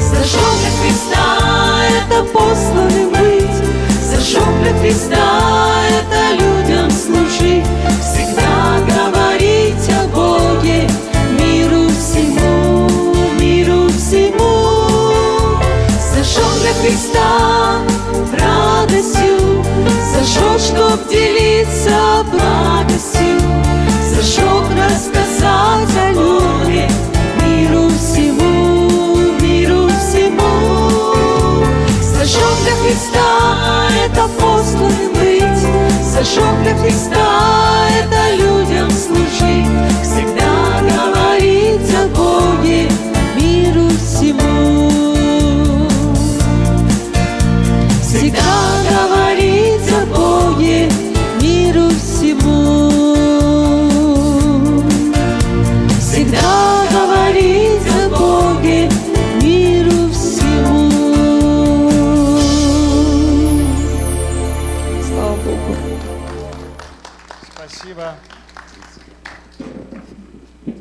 Зажжен для Христа это посланным быть, Зажжен для Христа это людям служить, Всегда говорить о Боге миру всему, миру всему. Зажжен для Христа чтоб делиться благостью, Зажжен рассказать о Боге миру всему, миру всему. Зажжен для Христа это посланным быть, Зажжен для Христа это людям служить,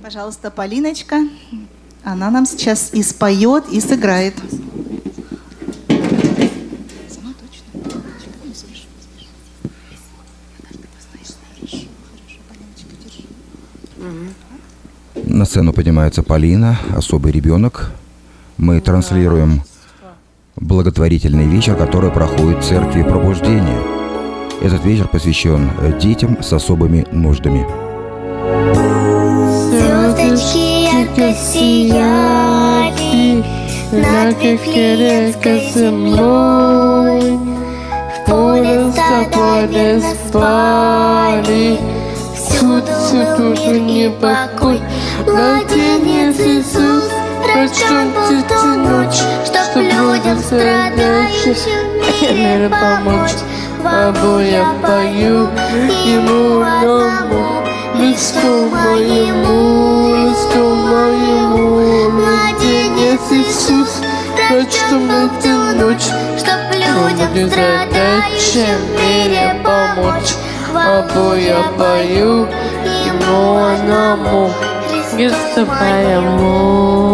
Пожалуйста, Полиночка. Она нам сейчас и споет, и сыграет. На сцену поднимается Полина, особый ребенок. Мы транслируем благотворительный вечер, который проходит в церкви пробуждения. Этот вечер посвящен детям с особыми нуждами. Ярко сияли Над редко земной В поле за поле спали Всюду, всюду же непокой Младенец Иисус Рожден эту ночь Чтоб людям страдающим в мире помочь. Бабу я пою Ему одному Листу моему, листу моему. Младенец Иисус Рожден эту ночь. Чтоб людям страдающим в мире помочь. Бабу я пою Ему одному Христу моему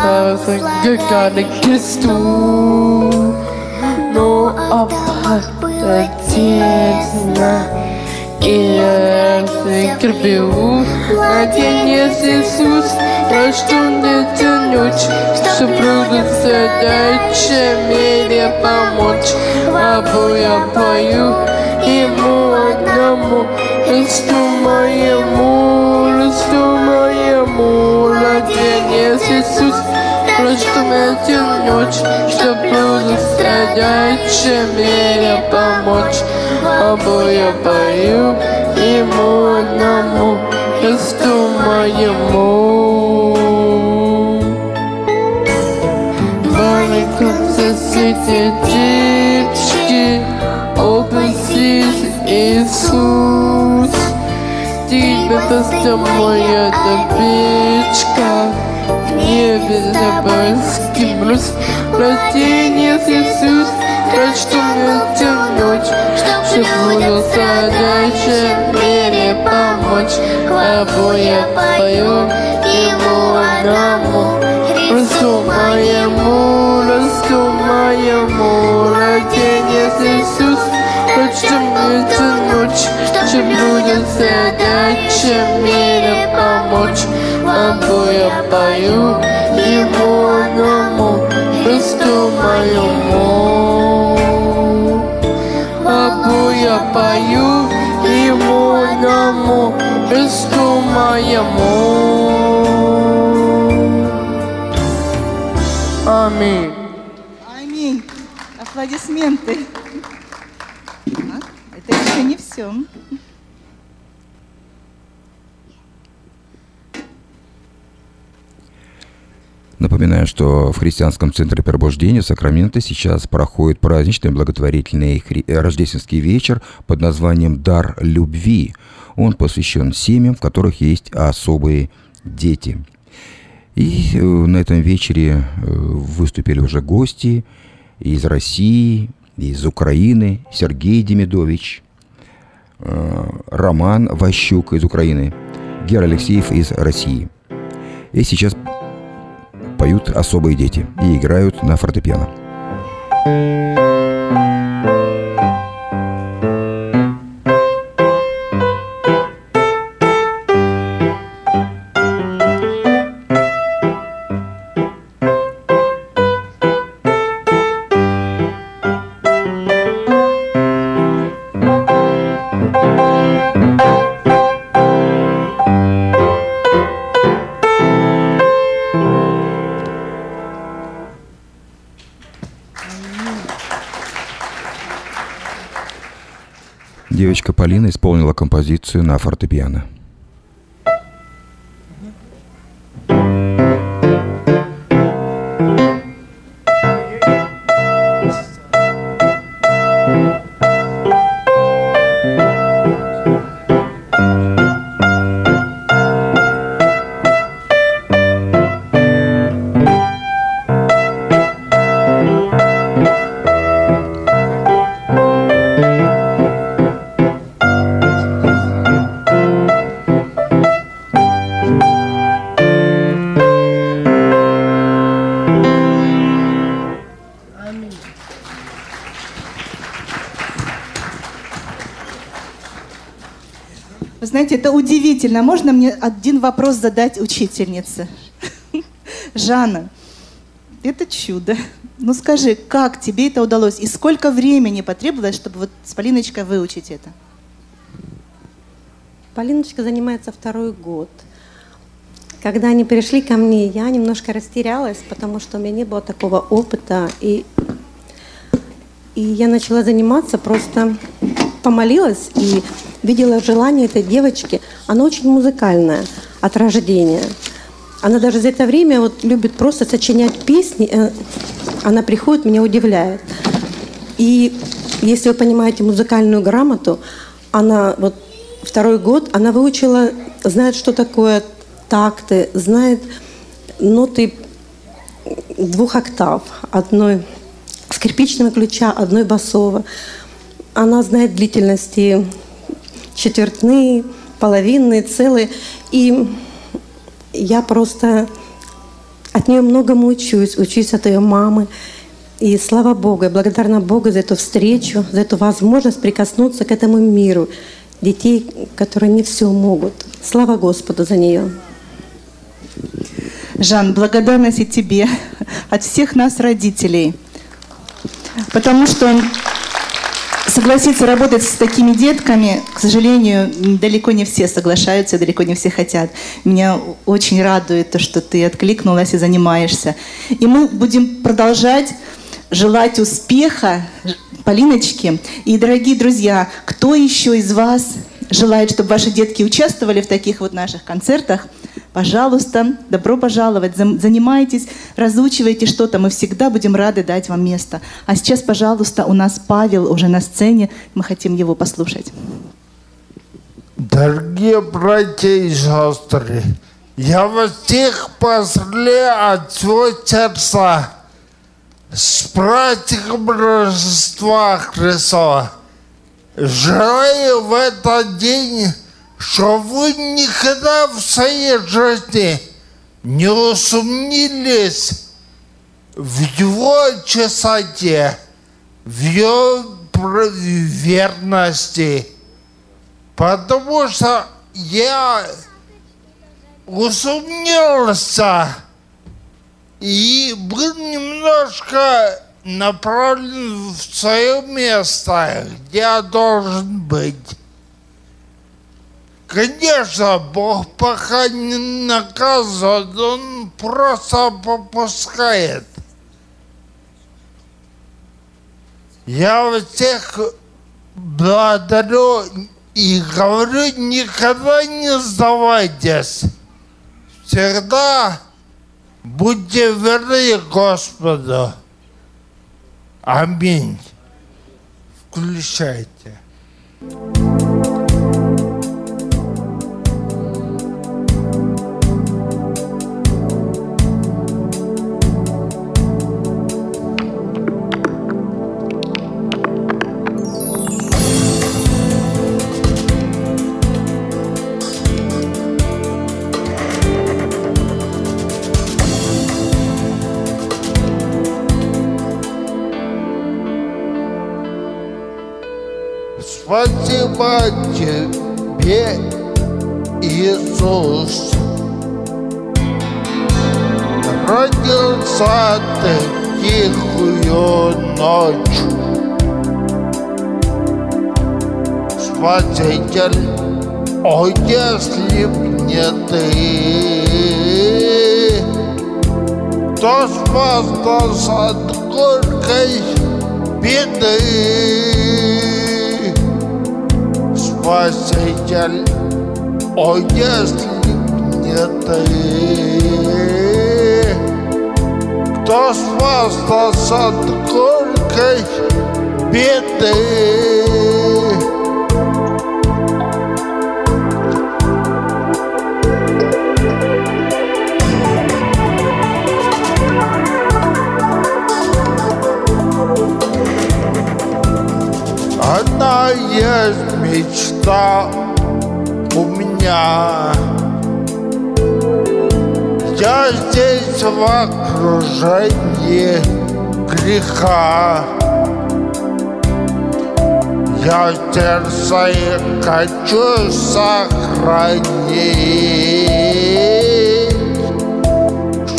Ангелы птицы небесном Слава Гаганы Христу Но опада тесно И кровью Младенец Иисус Рожден эту ночь людям задача мире помочь. Бабу я пою Ему одному Христу моему, Эту ночь, Чтоб буду страдающим мире помочь. Бабу я пою Ему одному, Христу моему. Маленьком свете птички, Обласись, Иисус. Тебе просто моя добичка В небе небесский блюз. Младенец Иисус Рожден эту ночь Чтоб буду задача в мире помочь. Бабу я пою Ему одному Росту моему, росту моему. Младенец Иисус Рожден эту ночь Чтоб будет задача в мире помочь. Бабу я пою моему Аминь. Аминь. Аплодисменты. Так, Это еще не все. Напоминаю, что в Христианском центре пробуждения Сакрамента сейчас проходит праздничный благотворительный хри- э, рождественский вечер под названием «Дар любви». Он посвящен семьям, в которых есть особые дети. И э, на этом вечере э, выступили уже гости из России, из Украины, Сергей Демидович, э, Роман Ващук из Украины, Гера Алексеев из России. И сейчас поют особые дети и играют на фортепиано. Девочка Полина исполнила композицию на фортепиано. Знаете, это удивительно. Можно мне один вопрос задать учительнице? Жанна, это чудо. Ну скажи, как тебе это удалось? И сколько времени потребовалось, чтобы вот с Полиночкой выучить это? Полиночка занимается второй год. Когда они пришли ко мне, я немножко растерялась, потому что у меня не было такого опыта. И, и я начала заниматься, просто помолилась и видела желание этой девочки. Она очень музыкальная от рождения. Она даже за это время вот любит просто сочинять песни. Э, Она приходит, меня удивляет. И если вы понимаете музыкальную грамоту, она вот второй год, она выучила, знает, что такое такты, знает ноты двух октав, одной скрипичного ключа, одной басового. Она знает длительности четвертные, половинные, целые. И я просто от нее многому учусь, учусь от ее мамы. И слава Богу, я благодарна Богу за эту встречу, за эту возможность прикоснуться к этому миру детей, которые не все могут. Слава Господу за нее. Жан, благодарность и тебе от всех нас, родителей. Потому что согласиться работать с такими детками, к сожалению, далеко не все соглашаются, далеко не все хотят. Меня очень радует то, что ты откликнулась и занимаешься. И мы будем продолжать желать успеха Полиночке. И, дорогие друзья, кто еще из вас желает, чтобы ваши детки участвовали в таких вот наших концертах, пожалуйста, добро пожаловать, занимайтесь, разучивайте что-то, мы всегда будем рады дать вам место. А сейчас, пожалуйста, у нас Павел уже на сцене, мы хотим его послушать. Дорогие братья и сестры, я вас всех поздравляю от всего сердца с праздником Рождества Христова. Желаю в этот день, чтобы вы никогда в своей жизни не усомнились в его чистоте, в его верности. Потому что я усомнился и был немножко направлен в свое место, где я должен быть. Конечно, Бог пока не наказывает, Он просто попускает. Я всех благодарю и говорю, никогда не сдавайтесь. Всегда будьте верны Господу. Аминь. Включайте. Спасибо тебе, Иисус. Родился ты тихую ночь. Спаситель, о, если б не ты, кто спас нас от горькой беды? Спаситель, о, если б не ты, кто спас нас есть мечта у меня. Я здесь в окружении греха. Я сердце хочу сохранить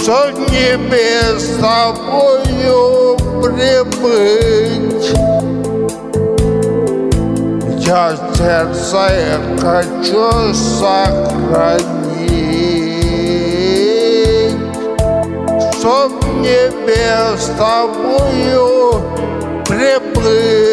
что небе с тобою прибыть. Я сердце хочу сохранить, чтоб в небе с тобою прибыть.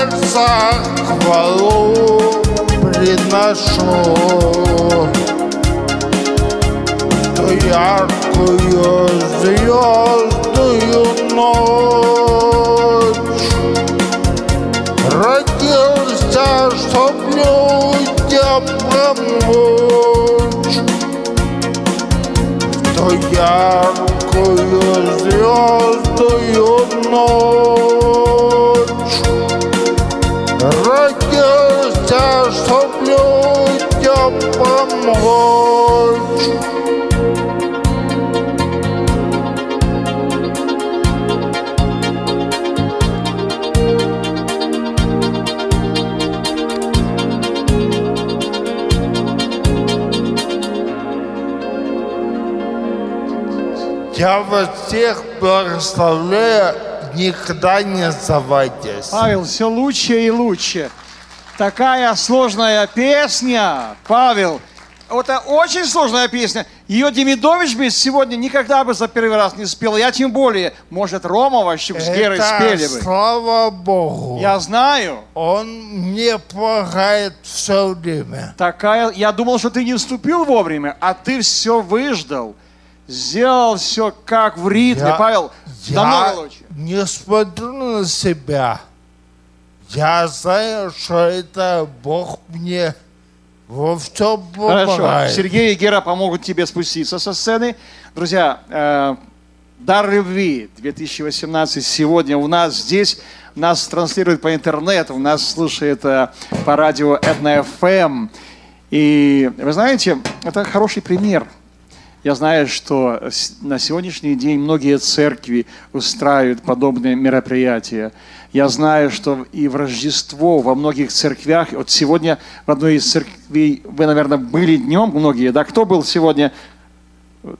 Сердца хвалу приношу. Яркую звездную ночь. Родился, чтоб людям помочь. Ту яркую звездную ночь Я вас всех благословляю, никогда не сдавайтесь. Павел, все лучше и лучше. Такая сложная песня, Павел. Это очень сложная песня. Ее Демидович бы сегодня никогда бы за первый раз не спел. Я тем более. Может, Рома Ващук с Герой Это спели бы. слава Богу. Я знаю. Он мне помогает все время. Такая, я думал, что ты не вступил вовремя, а ты все выждал. Сделал все как в ритме, Я- Павел. Я Намного лучше. не смотрю на себя. Я знаю, что это Бог мне во всем Хорошо. помогает. Сергей и Гера помогут тебе спуститься со сцены. Друзья, э, Дар любви 2018 сегодня у нас здесь. Нас транслируют по интернету, нас слушает э, по радио Этна ФМ. И вы знаете, это хороший пример. Я знаю, что на сегодняшний день многие церкви устраивают подобные мероприятия. Я знаю, что и в Рождество во многих церквях, вот сегодня в одной из церквей, вы, наверное, были днем, многие, да? Кто был сегодня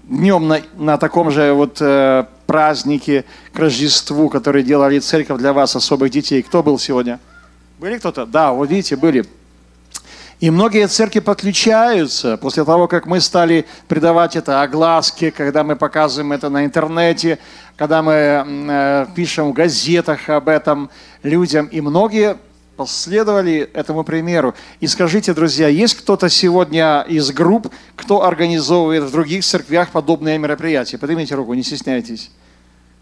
днем на, на таком же вот э, празднике к Рождеству, который делали церковь для вас, особых детей? Кто был сегодня? Были кто-то? Да, вот видите, были. И многие церкви подключаются после того, как мы стали придавать это огласке, когда мы показываем это на интернете, когда мы э, пишем в газетах об этом людям. И многие последовали этому примеру. И скажите, друзья, есть кто-то сегодня из групп, кто организовывает в других церквях подобные мероприятия? Поднимите руку, не стесняйтесь.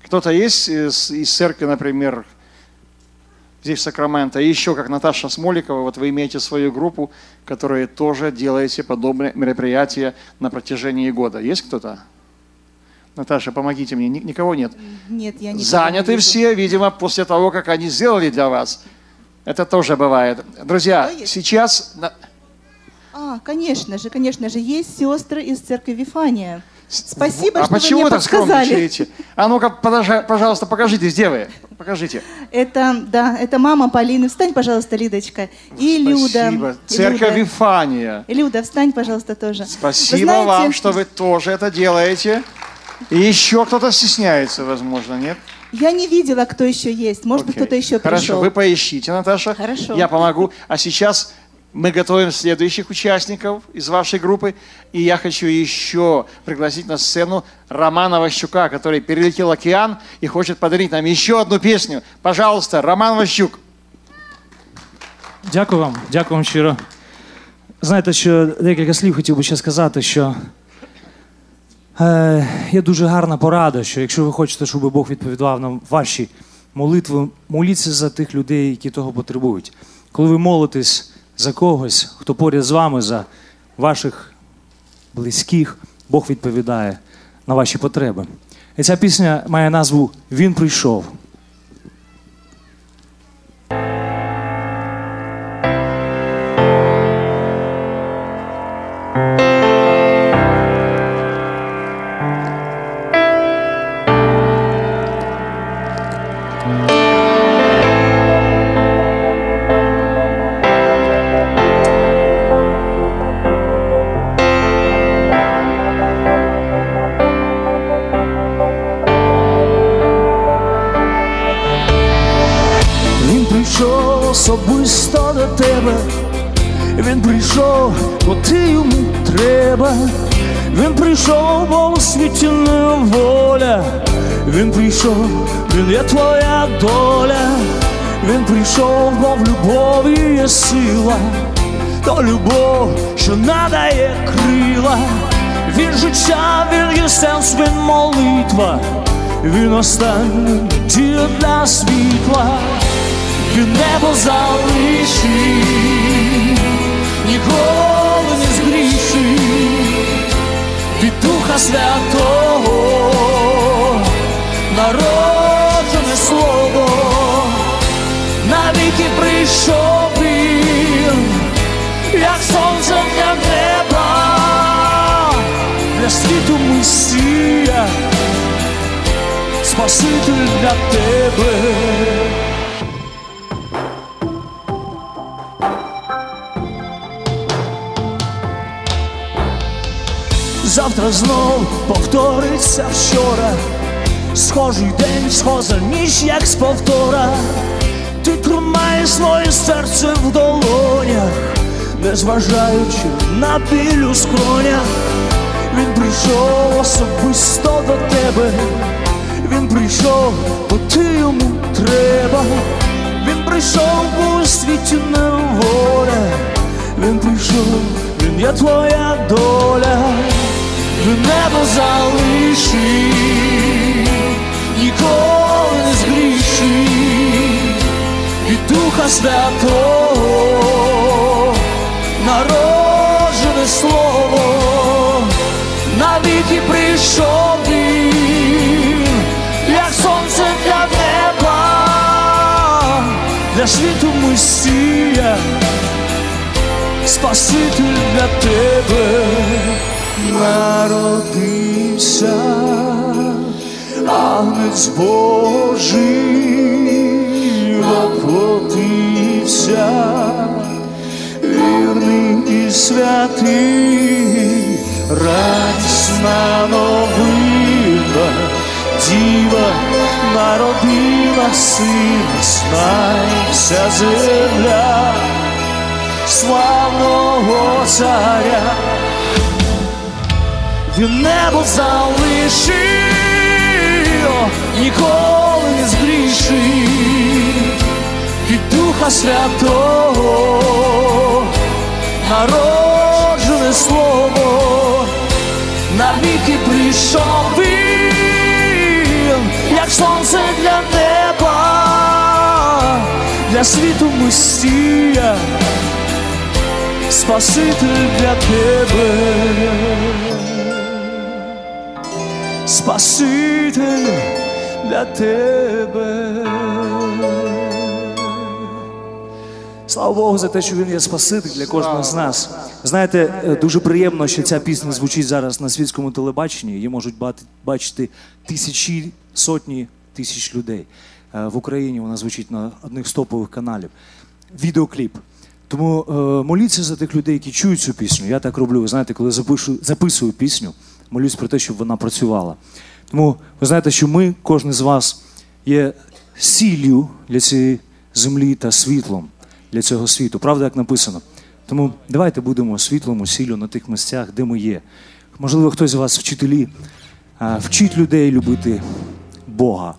Кто-то есть из, из церкви, например, здесь в Сакраменто, и еще как Наташа Смоликова, вот вы имеете свою группу, которые тоже делаете подобные мероприятия на протяжении года. Есть кто-то? Наташа, помогите мне. Ни- Никого нет? Нет, я не Заняты все, видимо, после того, как они сделали для вас. Это тоже бывает. Друзья, сейчас... А, конечно же, конечно же, есть сестры из церкви Вифания. Спасибо, а что вы почему мне вы так подсказали. А ну-ка, пожалуйста, покажите, где вы? Покажите. Это, да, это мама Полины. Встань, пожалуйста, Лидочка. И Люда. Спасибо. Церковь Люда. Вифания. Люда, встань, пожалуйста, тоже. Спасибо знаете, вам, что вы тоже это делаете. И еще кто-то стесняется, возможно, нет? Я не видела, кто еще есть. Может быть, кто-то еще Хорошо, пришел. вы поищите, Наташа. Хорошо. Я помогу. А сейчас мы готовим следующих участников из вашей группы. И я хочу еще пригласить на сцену Романа Ващука, который перелетел океан и хочет подарить нам еще одну песню. Пожалуйста, Роман Ващук. Дякую вам, дякую вам щиро. Знаєте, що декілька слів хотів би ще сказати, що Е, є дуже гарна порада, що якщо ви хочете, щоб Бог відповідав на ваші молитви, моліться за тих людей, які того потребують. Коли ви молитесь за когось, хто поряд з вами, за ваших близьких, Бог відповідає на ваші потреби. І ця пісня має назву Він прийшов. бо у світі не воля. Він прийшов, він є твоя доля. Він прийшов, бо в любові є сила. То любов, що надає крила. Він життя, він є сенс, він молитва. Він останній дія для світла. Він небо залишить, ніколи Духа Святого, народжене слово, навіки прийшов він, як сонце для неба, для світу Месія, Спаситель для тебе. Завтра знов повториться вчора. Схожий день, схожа ніч, як з повтора. Ти тримаєш своє серце в долонях, незважаючи на біль у скронях. Він прийшов особисто до тебе. Він прийшов, бо ти йому треба. Він прийшов, бо у світі не воля. Він прийшов, є твоя доля. Він небо залишить, ніколи не згрішить від Духа Святого, народжене слово, навіки прийшов він, як сонце для неба, для світу Месія, Спаситель для тебе народився, Агнець Божий воплотився, вірний і святий, радісна новина, діва народила сина, знай вся земля, славного царя. Він небо залишив, ніколи не згрішив від Духа Святого, народжене слово, навіки прийшов він, як сонце для неба, для світу Месія, Спаситель для тебе. Спаситель для тебе. Слава Богу за те, що він є Спаситель для кожного з нас. Знаєте, е, дуже приємно, що ця пісня звучить зараз на світському телебаченні. Її можуть бачити тисячі, сотні тисяч людей. Е, В Україні вона звучить на одних з топових каналів. Відеокліп. Тому е, моліться за тих людей, які чують цю пісню. Я так роблю. Ви знаєте, коли запишу, записую пісню, молюсь про те, щоб вона працювала. Тому ви знаєте, що ми, кожен з вас, є сіллю для цієї землі та світлом для цього світу. Правда, як написано. Тому давайте будемо світлом, сіллю на тих місцях, де ми є. Можливо, хтось з вас вчителі вчить людей любити Бога.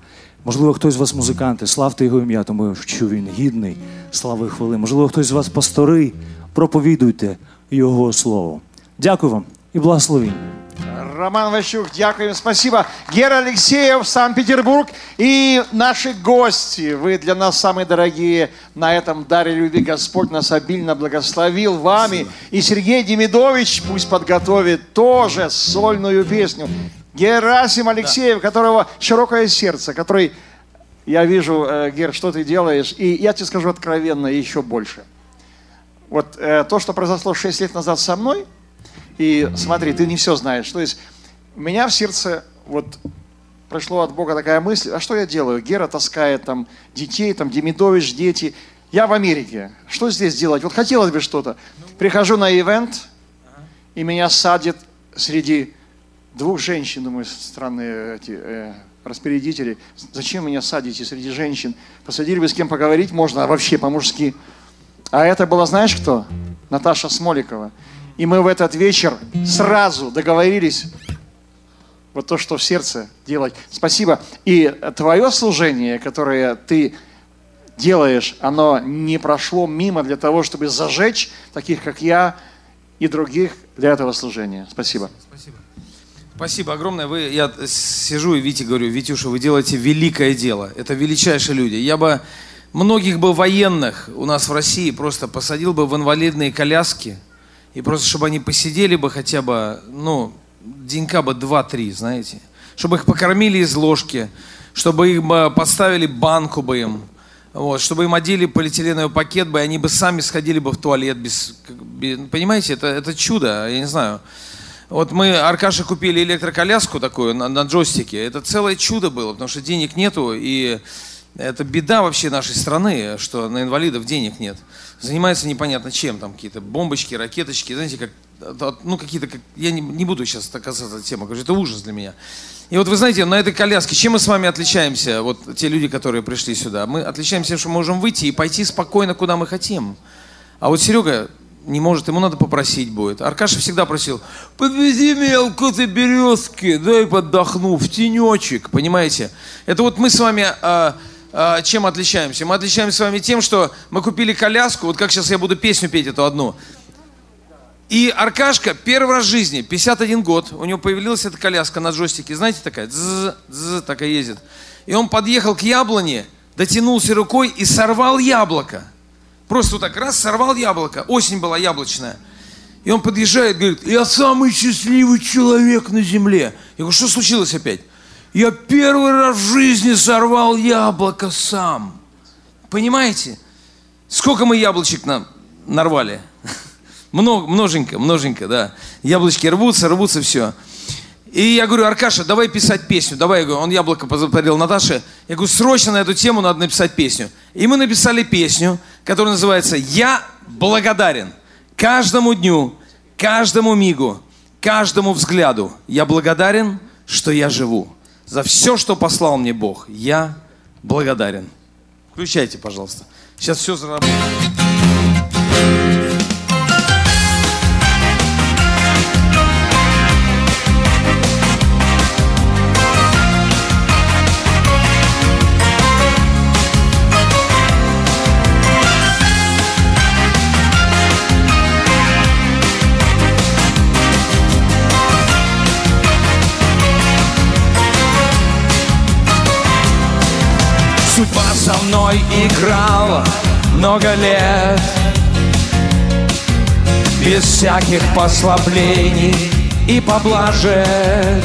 Можливо, хтось з вас музиканти, славте його ім'я, тому що він гідний слави хвили. Можливо, хтось з вас пастори, проповідуйте Його слово. Дякую вам і благословінь. Роман Ващук, дякуем, спасибо. Гера Алексеев, Санкт-Петербург. И наши гости, вы для нас самые дорогие на этом даре любви. Господь нас обильно благословил вами. И Сергей Демидович пусть подготовит тоже сольную песню. Герасим Алексеев, у которого широкое сердце, который, я вижу, э, Гер, что ты делаешь, и я тебе скажу откровенно, еще больше. Вот э, то, что произошло 6 лет назад со мной, и смотри, ты не все знаешь. То есть у меня в сердце вот пришло от Бога такая мысль, а что я делаю? Гера таскает там детей, там Демидович, дети. Я в Америке. Что здесь делать? Вот хотелось бы что-то. Прихожу на ивент, и меня садят среди двух женщин, думаю, странные эти э, распорядители. Зачем меня садите среди женщин? Посадили бы с кем поговорить можно, а вообще по-мужски. А это была, знаешь кто? Наташа Смоликова. И мы в этот вечер сразу договорились вот то, что в сердце делать. Спасибо. И твое служение, которое ты делаешь, оно не прошло мимо для того, чтобы зажечь таких, как я, и других для этого служения. Спасибо. Спасибо огромное. Вы, я сижу и Вите говорю, Витюша, вы делаете великое дело. Это величайшие люди. Я бы многих бы военных у нас в России просто посадил бы в инвалидные коляски, и просто чтобы они посидели бы хотя бы, ну, денька бы два-три, знаете. Чтобы их покормили из ложки, чтобы их бы подставили банку бы им, вот, чтобы им одели полиэтиленовый пакет бы, и они бы сами сходили бы в туалет без... без- понимаете, это, это чудо, я не знаю. Вот мы Аркаше купили электроколяску такую на, на джойстике. Это целое чудо было, потому что денег нету, и это беда вообще нашей страны, что на инвалидов денег нет. Занимается непонятно чем, там какие-то бомбочки, ракеточки, знаете, как, ну какие-то, как, я не, не буду сейчас касаться этой что это ужас для меня. И вот вы знаете, на этой коляске, чем мы с вами отличаемся, вот те люди, которые пришли сюда, мы отличаемся тем, что мы можем выйти и пойти спокойно, куда мы хотим. А вот Серега не может, ему надо попросить будет. Аркаша всегда просил, подвези меня в какой-то березки, дай подохну, в тенечек, понимаете? Это вот мы с вами а, чем отличаемся? Мы отличаемся с вами тем, что мы купили коляску, вот как сейчас я буду песню петь эту одну. И Аркашка первый раз в жизни, 51 год, у него появилась эта коляска на джойстике, знаете, такая, дзз, дзз, такая ездит. И он подъехал к яблоне, дотянулся рукой и сорвал яблоко. Просто вот так раз сорвал яблоко. Осень была яблочная. И он подъезжает, говорит, я самый счастливый человек на земле. Я говорю, что случилось опять? Я первый раз в жизни сорвал яблоко сам. Понимаете? Сколько мы яблочек нам нарвали? <laughs> Много, множенько, множенько, да. Яблочки рвутся, рвутся, все. И я говорю, Аркаша, давай писать песню. Давай, я говорю, он яблоко подарил Наташе. Я говорю, срочно на эту тему надо написать песню. И мы написали песню, которая называется «Я благодарен каждому дню, каждому мигу, каждому взгляду. Я благодарен, что я живу. За все, что послал мне Бог, я благодарен». Включайте, пожалуйста. Сейчас все заработает. Судьба со мной играла много лет. Без всяких послаблений и поблажек.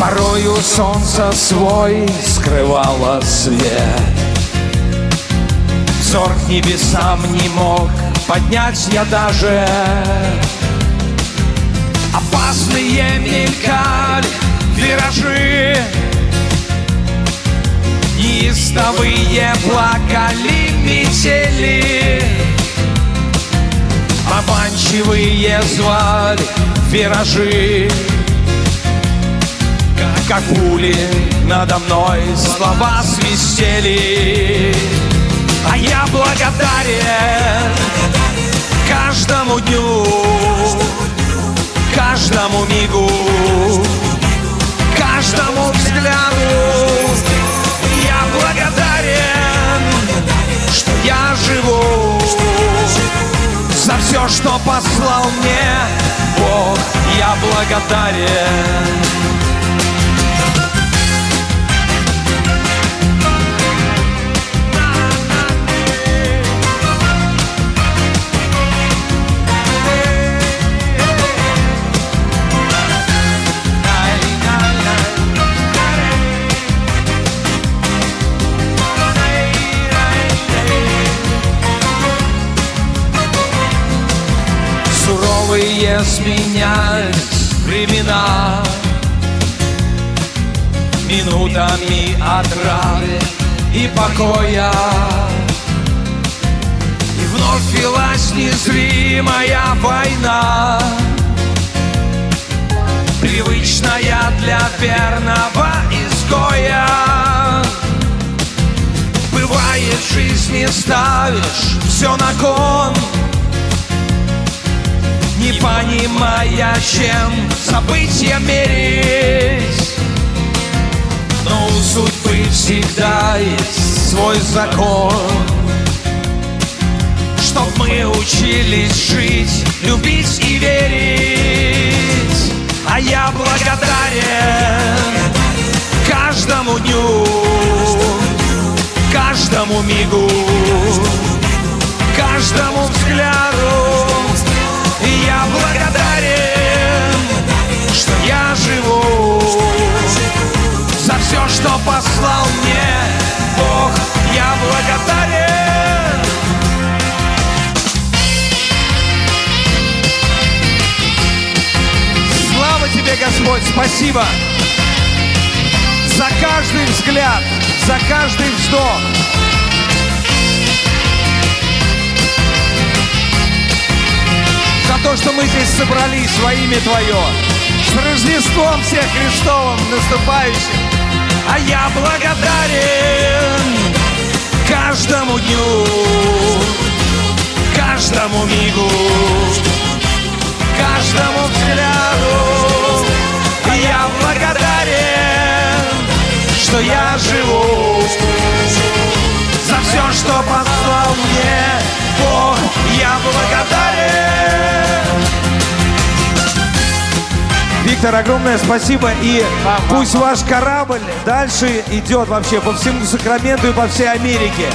Порою солнце свой скрывало свет. Взор к небесам не мог поднять я даже Опасные мелькали виражи Неистовые плакали метели Обманчивые звали виражи. Как пули надо мной слова свистели. А я благодарен каждому дню Каждому мигу Каждому взгляду я живу За все, что послал мне Бог я благодарен. Суровые сменялись времена. Минутами отрады и покоя. И вновь велась незримая война. Привычная для верного изгоя. Бывает, в жизни ставишь все на кон не понимая, чем события мерить. Но у судьбы всегда есть свой закон, Чтоб мы учились жить, любить и верить. А я благодарен каждому дню, каждому мигу, каждому взгляду. Я благодарен, что я живу За все, что послал мне Бог, я благодарен. Слава тебе, Господь, спасибо За каждый взгляд, за каждый вздох то, что мы здесь собрались во имя Твое. С Рождеством всех Христовым наступающим. А я благодарен каждому дню, каждому мигу, каждому взгляду. И я благодарен, что я живу за все, что послал мне Бог. Я благодарен. Виктор, огромное спасибо. И пусть ваш корабль дальше идет вообще по всему Сакраменту и по всей Америке.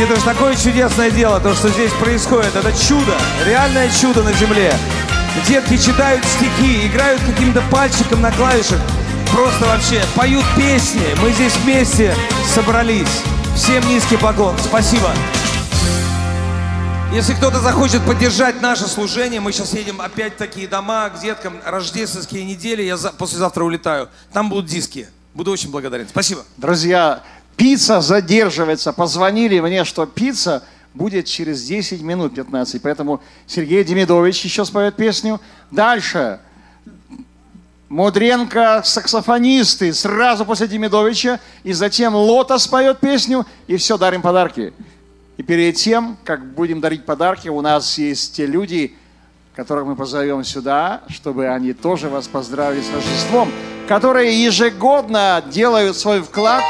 Это же такое чудесное дело, то, что здесь происходит. Это чудо, реальное чудо на земле. Детки читают стихи, играют каким-то пальчиком на клавишах. Просто вообще поют песни. Мы здесь вместе собрались. Всем низкий поклон. Спасибо. Если кто-то захочет поддержать наше служение, мы сейчас едем опять в такие дома к деткам, рождественские недели, я за- послезавтра улетаю. Там будут диски. Буду очень благодарен. Спасибо. Друзья, пицца задерживается. Позвонили мне, что пицца будет через 10 минут 15. Поэтому Сергей Демидович еще споет песню. Дальше. Мудренко, саксофонисты, сразу после Демидовича. И затем Лота споет песню. И все, дарим подарки. И перед тем, как будем дарить подарки, у нас есть те люди, которых мы позовем сюда, чтобы они тоже вас поздравили с Рождеством, которые ежегодно делают свой вклад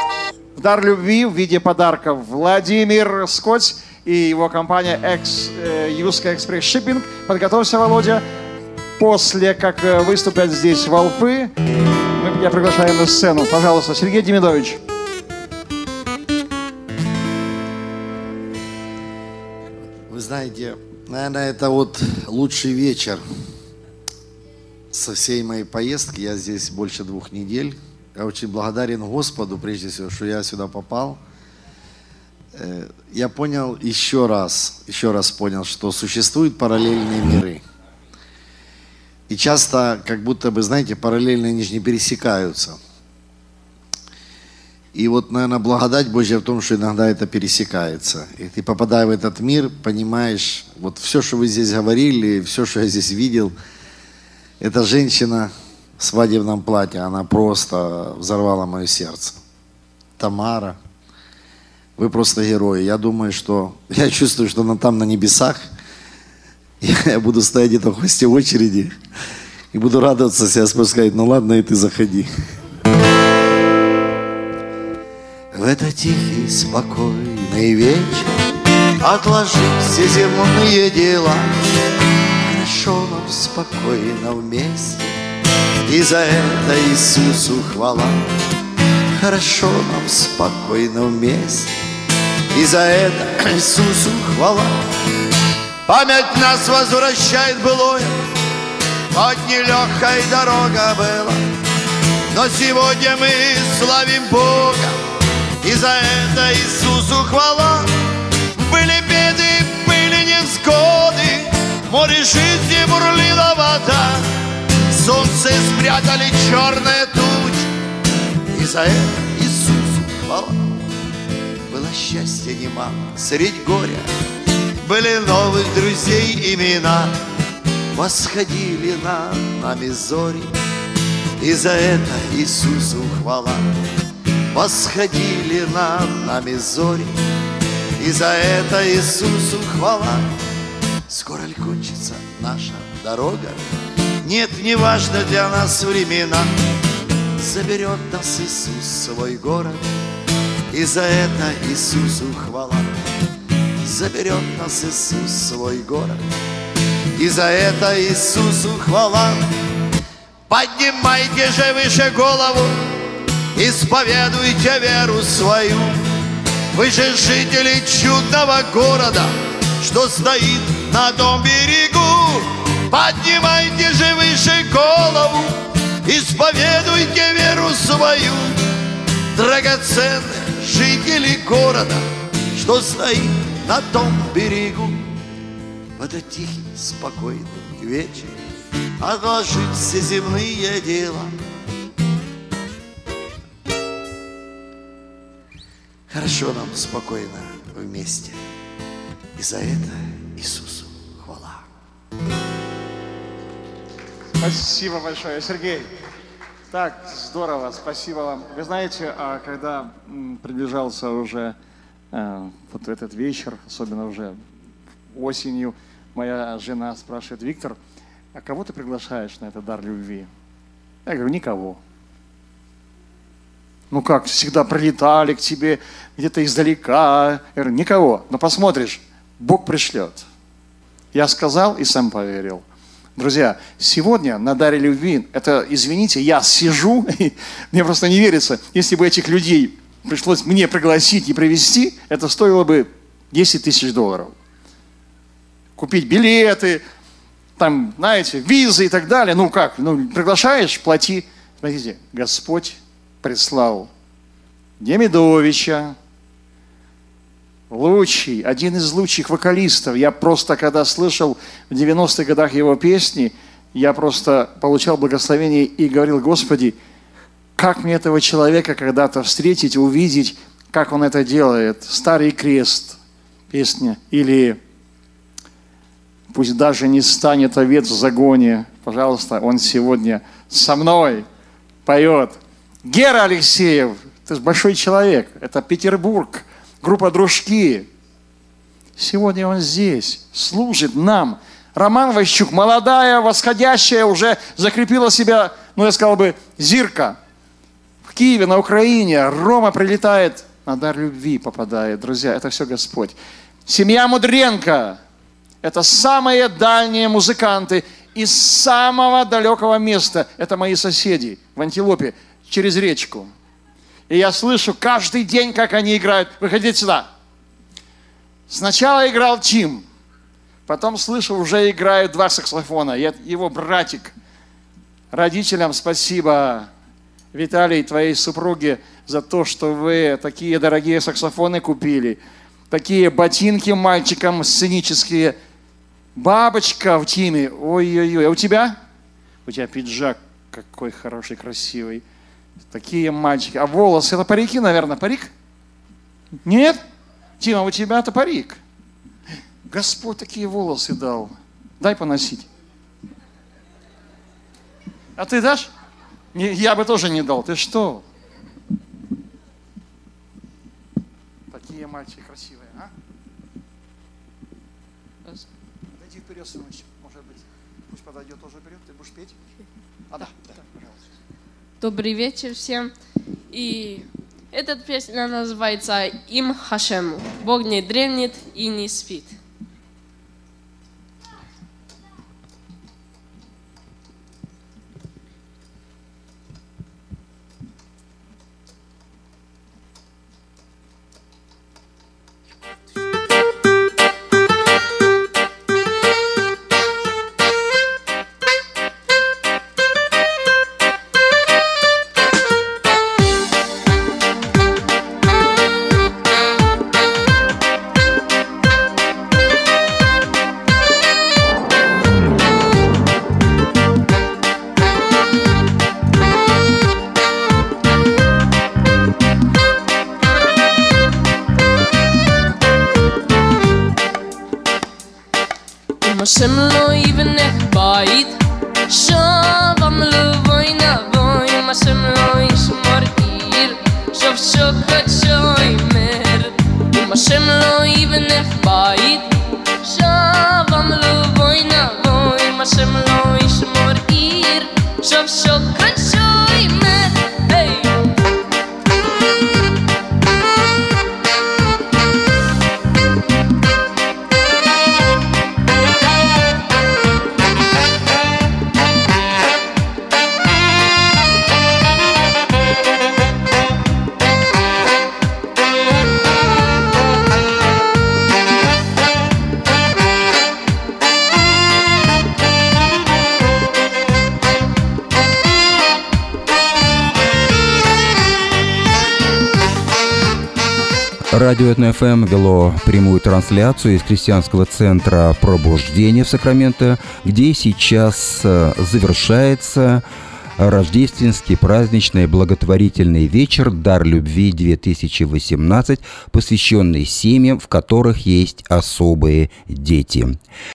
в дар любви в виде подарков. Владимир Скотт и его компания X, э, Юска Экспресс Шиппинг. Подготовься, Володя. После, как э, выступят здесь волфы, мы тебя приглашаем на сцену. Пожалуйста, Сергей Демидович. Знаете, наверное, это вот лучший вечер со всей моей поездки. Я здесь больше двух недель. Я очень благодарен Господу, прежде всего, что я сюда попал. Э, Я понял еще раз, еще раз понял, что существуют параллельные миры. И часто, как будто бы, знаете, параллельные они же не пересекаются. И вот, наверное, благодать Божья в том, что иногда это пересекается. И ты, попадая в этот мир, понимаешь, вот все, что вы здесь говорили, все, что я здесь видел, эта женщина в свадебном платье, она просто взорвала мое сердце. Тамара, вы просто герои. Я думаю, что, <laughs> я чувствую, что она там на небесах, <laughs> я буду стоять где-то в хвосте очереди и буду радоваться себя спускать. Ну ладно, и ты заходи. В этот тихий, спокойный вечер Отложи все земные дела Хорошо нам спокойно вместе, И за это Иисусу хвала. Хорошо нам спокойно вместе, И за это Иисусу хвала. Память нас возвращает былое, Хоть нелегкой дорога была, Но сегодня мы славим Бога, И за это Иисусу хвала. Были беды, были невзгоды, море жизни бурлила вода, Солнце спрятали черные тучи, И за это Иисусу хвала. Было счастье немало средь горя, Были новых друзей имена, Восходили над нами зори, И за это Иисусу хвала. Восходили над нами зори, И за это Иисусу хвала. Скоро ли кончится наша дорога? Нет, не важно для нас времена. Заберет нас Иисус свой город, И за это Иисусу хвала. Заберет нас Иисус свой город, И за это Иисусу хвала. Поднимайте же выше голову, Исповедуйте веру свою. Вы же жители чудного города, Что стоит на том берегу. Поднимайте же выше голову, Исповедуйте веру свою. Драгоценные жители города, Что стоит на том берегу. В этот тихий, спокойный вечер Отложить все земные дела — Хорошо нам спокойно вместе. И за это Иисусу хвала. Спасибо большое, Сергей. Так, здорово, спасибо вам. Вы знаете, а когда приближался уже э, вот этот вечер, особенно уже осенью, моя жена спрашивает, Виктор, а кого ты приглашаешь на этот дар любви? Я говорю, никого. Ну как, всегда прилетали к тебе где-то издалека. Я говорю, никого. Но посмотришь, Бог пришлет. Я сказал и сам поверил. Друзья, сегодня на даре любви, это, извините, я сижу, <laughs> мне просто не верится, если бы этих людей пришлось мне пригласить и привести, это стоило бы 10 тысяч долларов. Купить билеты, там, знаете, визы и так далее. Ну как, ну приглашаешь, плати. Смотрите, Господь прислал Демидовича, лучший, один из лучших вокалистов. Я просто, когда слышал в 90-х годах его песни, я просто получал благословение и говорил, Господи, как мне этого человека когда-то встретить, увидеть, как он это делает. «Старый крест» песня. Или «Пусть даже не станет овец в загоне». Пожалуйста, он сегодня со мной поет. Гера Алексеев, ты большой человек. Это Петербург, группа «Дружки». Сегодня он здесь, служит нам. Роман Ващук, молодая, восходящая, уже закрепила себя, ну, я сказал бы, зирка. В Киеве, на Украине. Рома прилетает, на дар любви попадает. Друзья, это все Господь. Семья Мудренко. Это самые дальние музыканты из самого далекого места. Это мои соседи в Антилопе, через речку. И я слышу каждый день, как они играют. Выходите сюда. Сначала играл Тим, потом слышу, уже играют два саксофона. Я, его братик. Родителям спасибо, Виталий, твоей супруге, за то, что вы такие дорогие саксофоны купили. Такие ботинки мальчикам сценические. Бабочка в Тиме. Ой-ой-ой. А у тебя? У тебя пиджак какой хороший, красивый. Такие мальчики. А волосы, это парики, наверное, парик? Нет? Тима, у тебя-то парик. Господь такие волосы дал. Дай поносить. А ты дашь? Я бы тоже не дал. Ты что? Такие мальчики красивые, а? Дойди вперед, сыночек. Может быть, пусть подойдет тоже вперед. Ты будешь петь? А, да, да, пожалуйста. Добрый вечер всем. И эта песня называется «Им Хашему». Бог не дремлет и не спит. Shimla. Радио ФМ вело прямую трансляцию из христианского центра пробуждения в Сакраменто, где сейчас э, завершается рождественский праздничный благотворительный вечер «Дар любви 2018», посвященный семьям, в которых есть особые дети.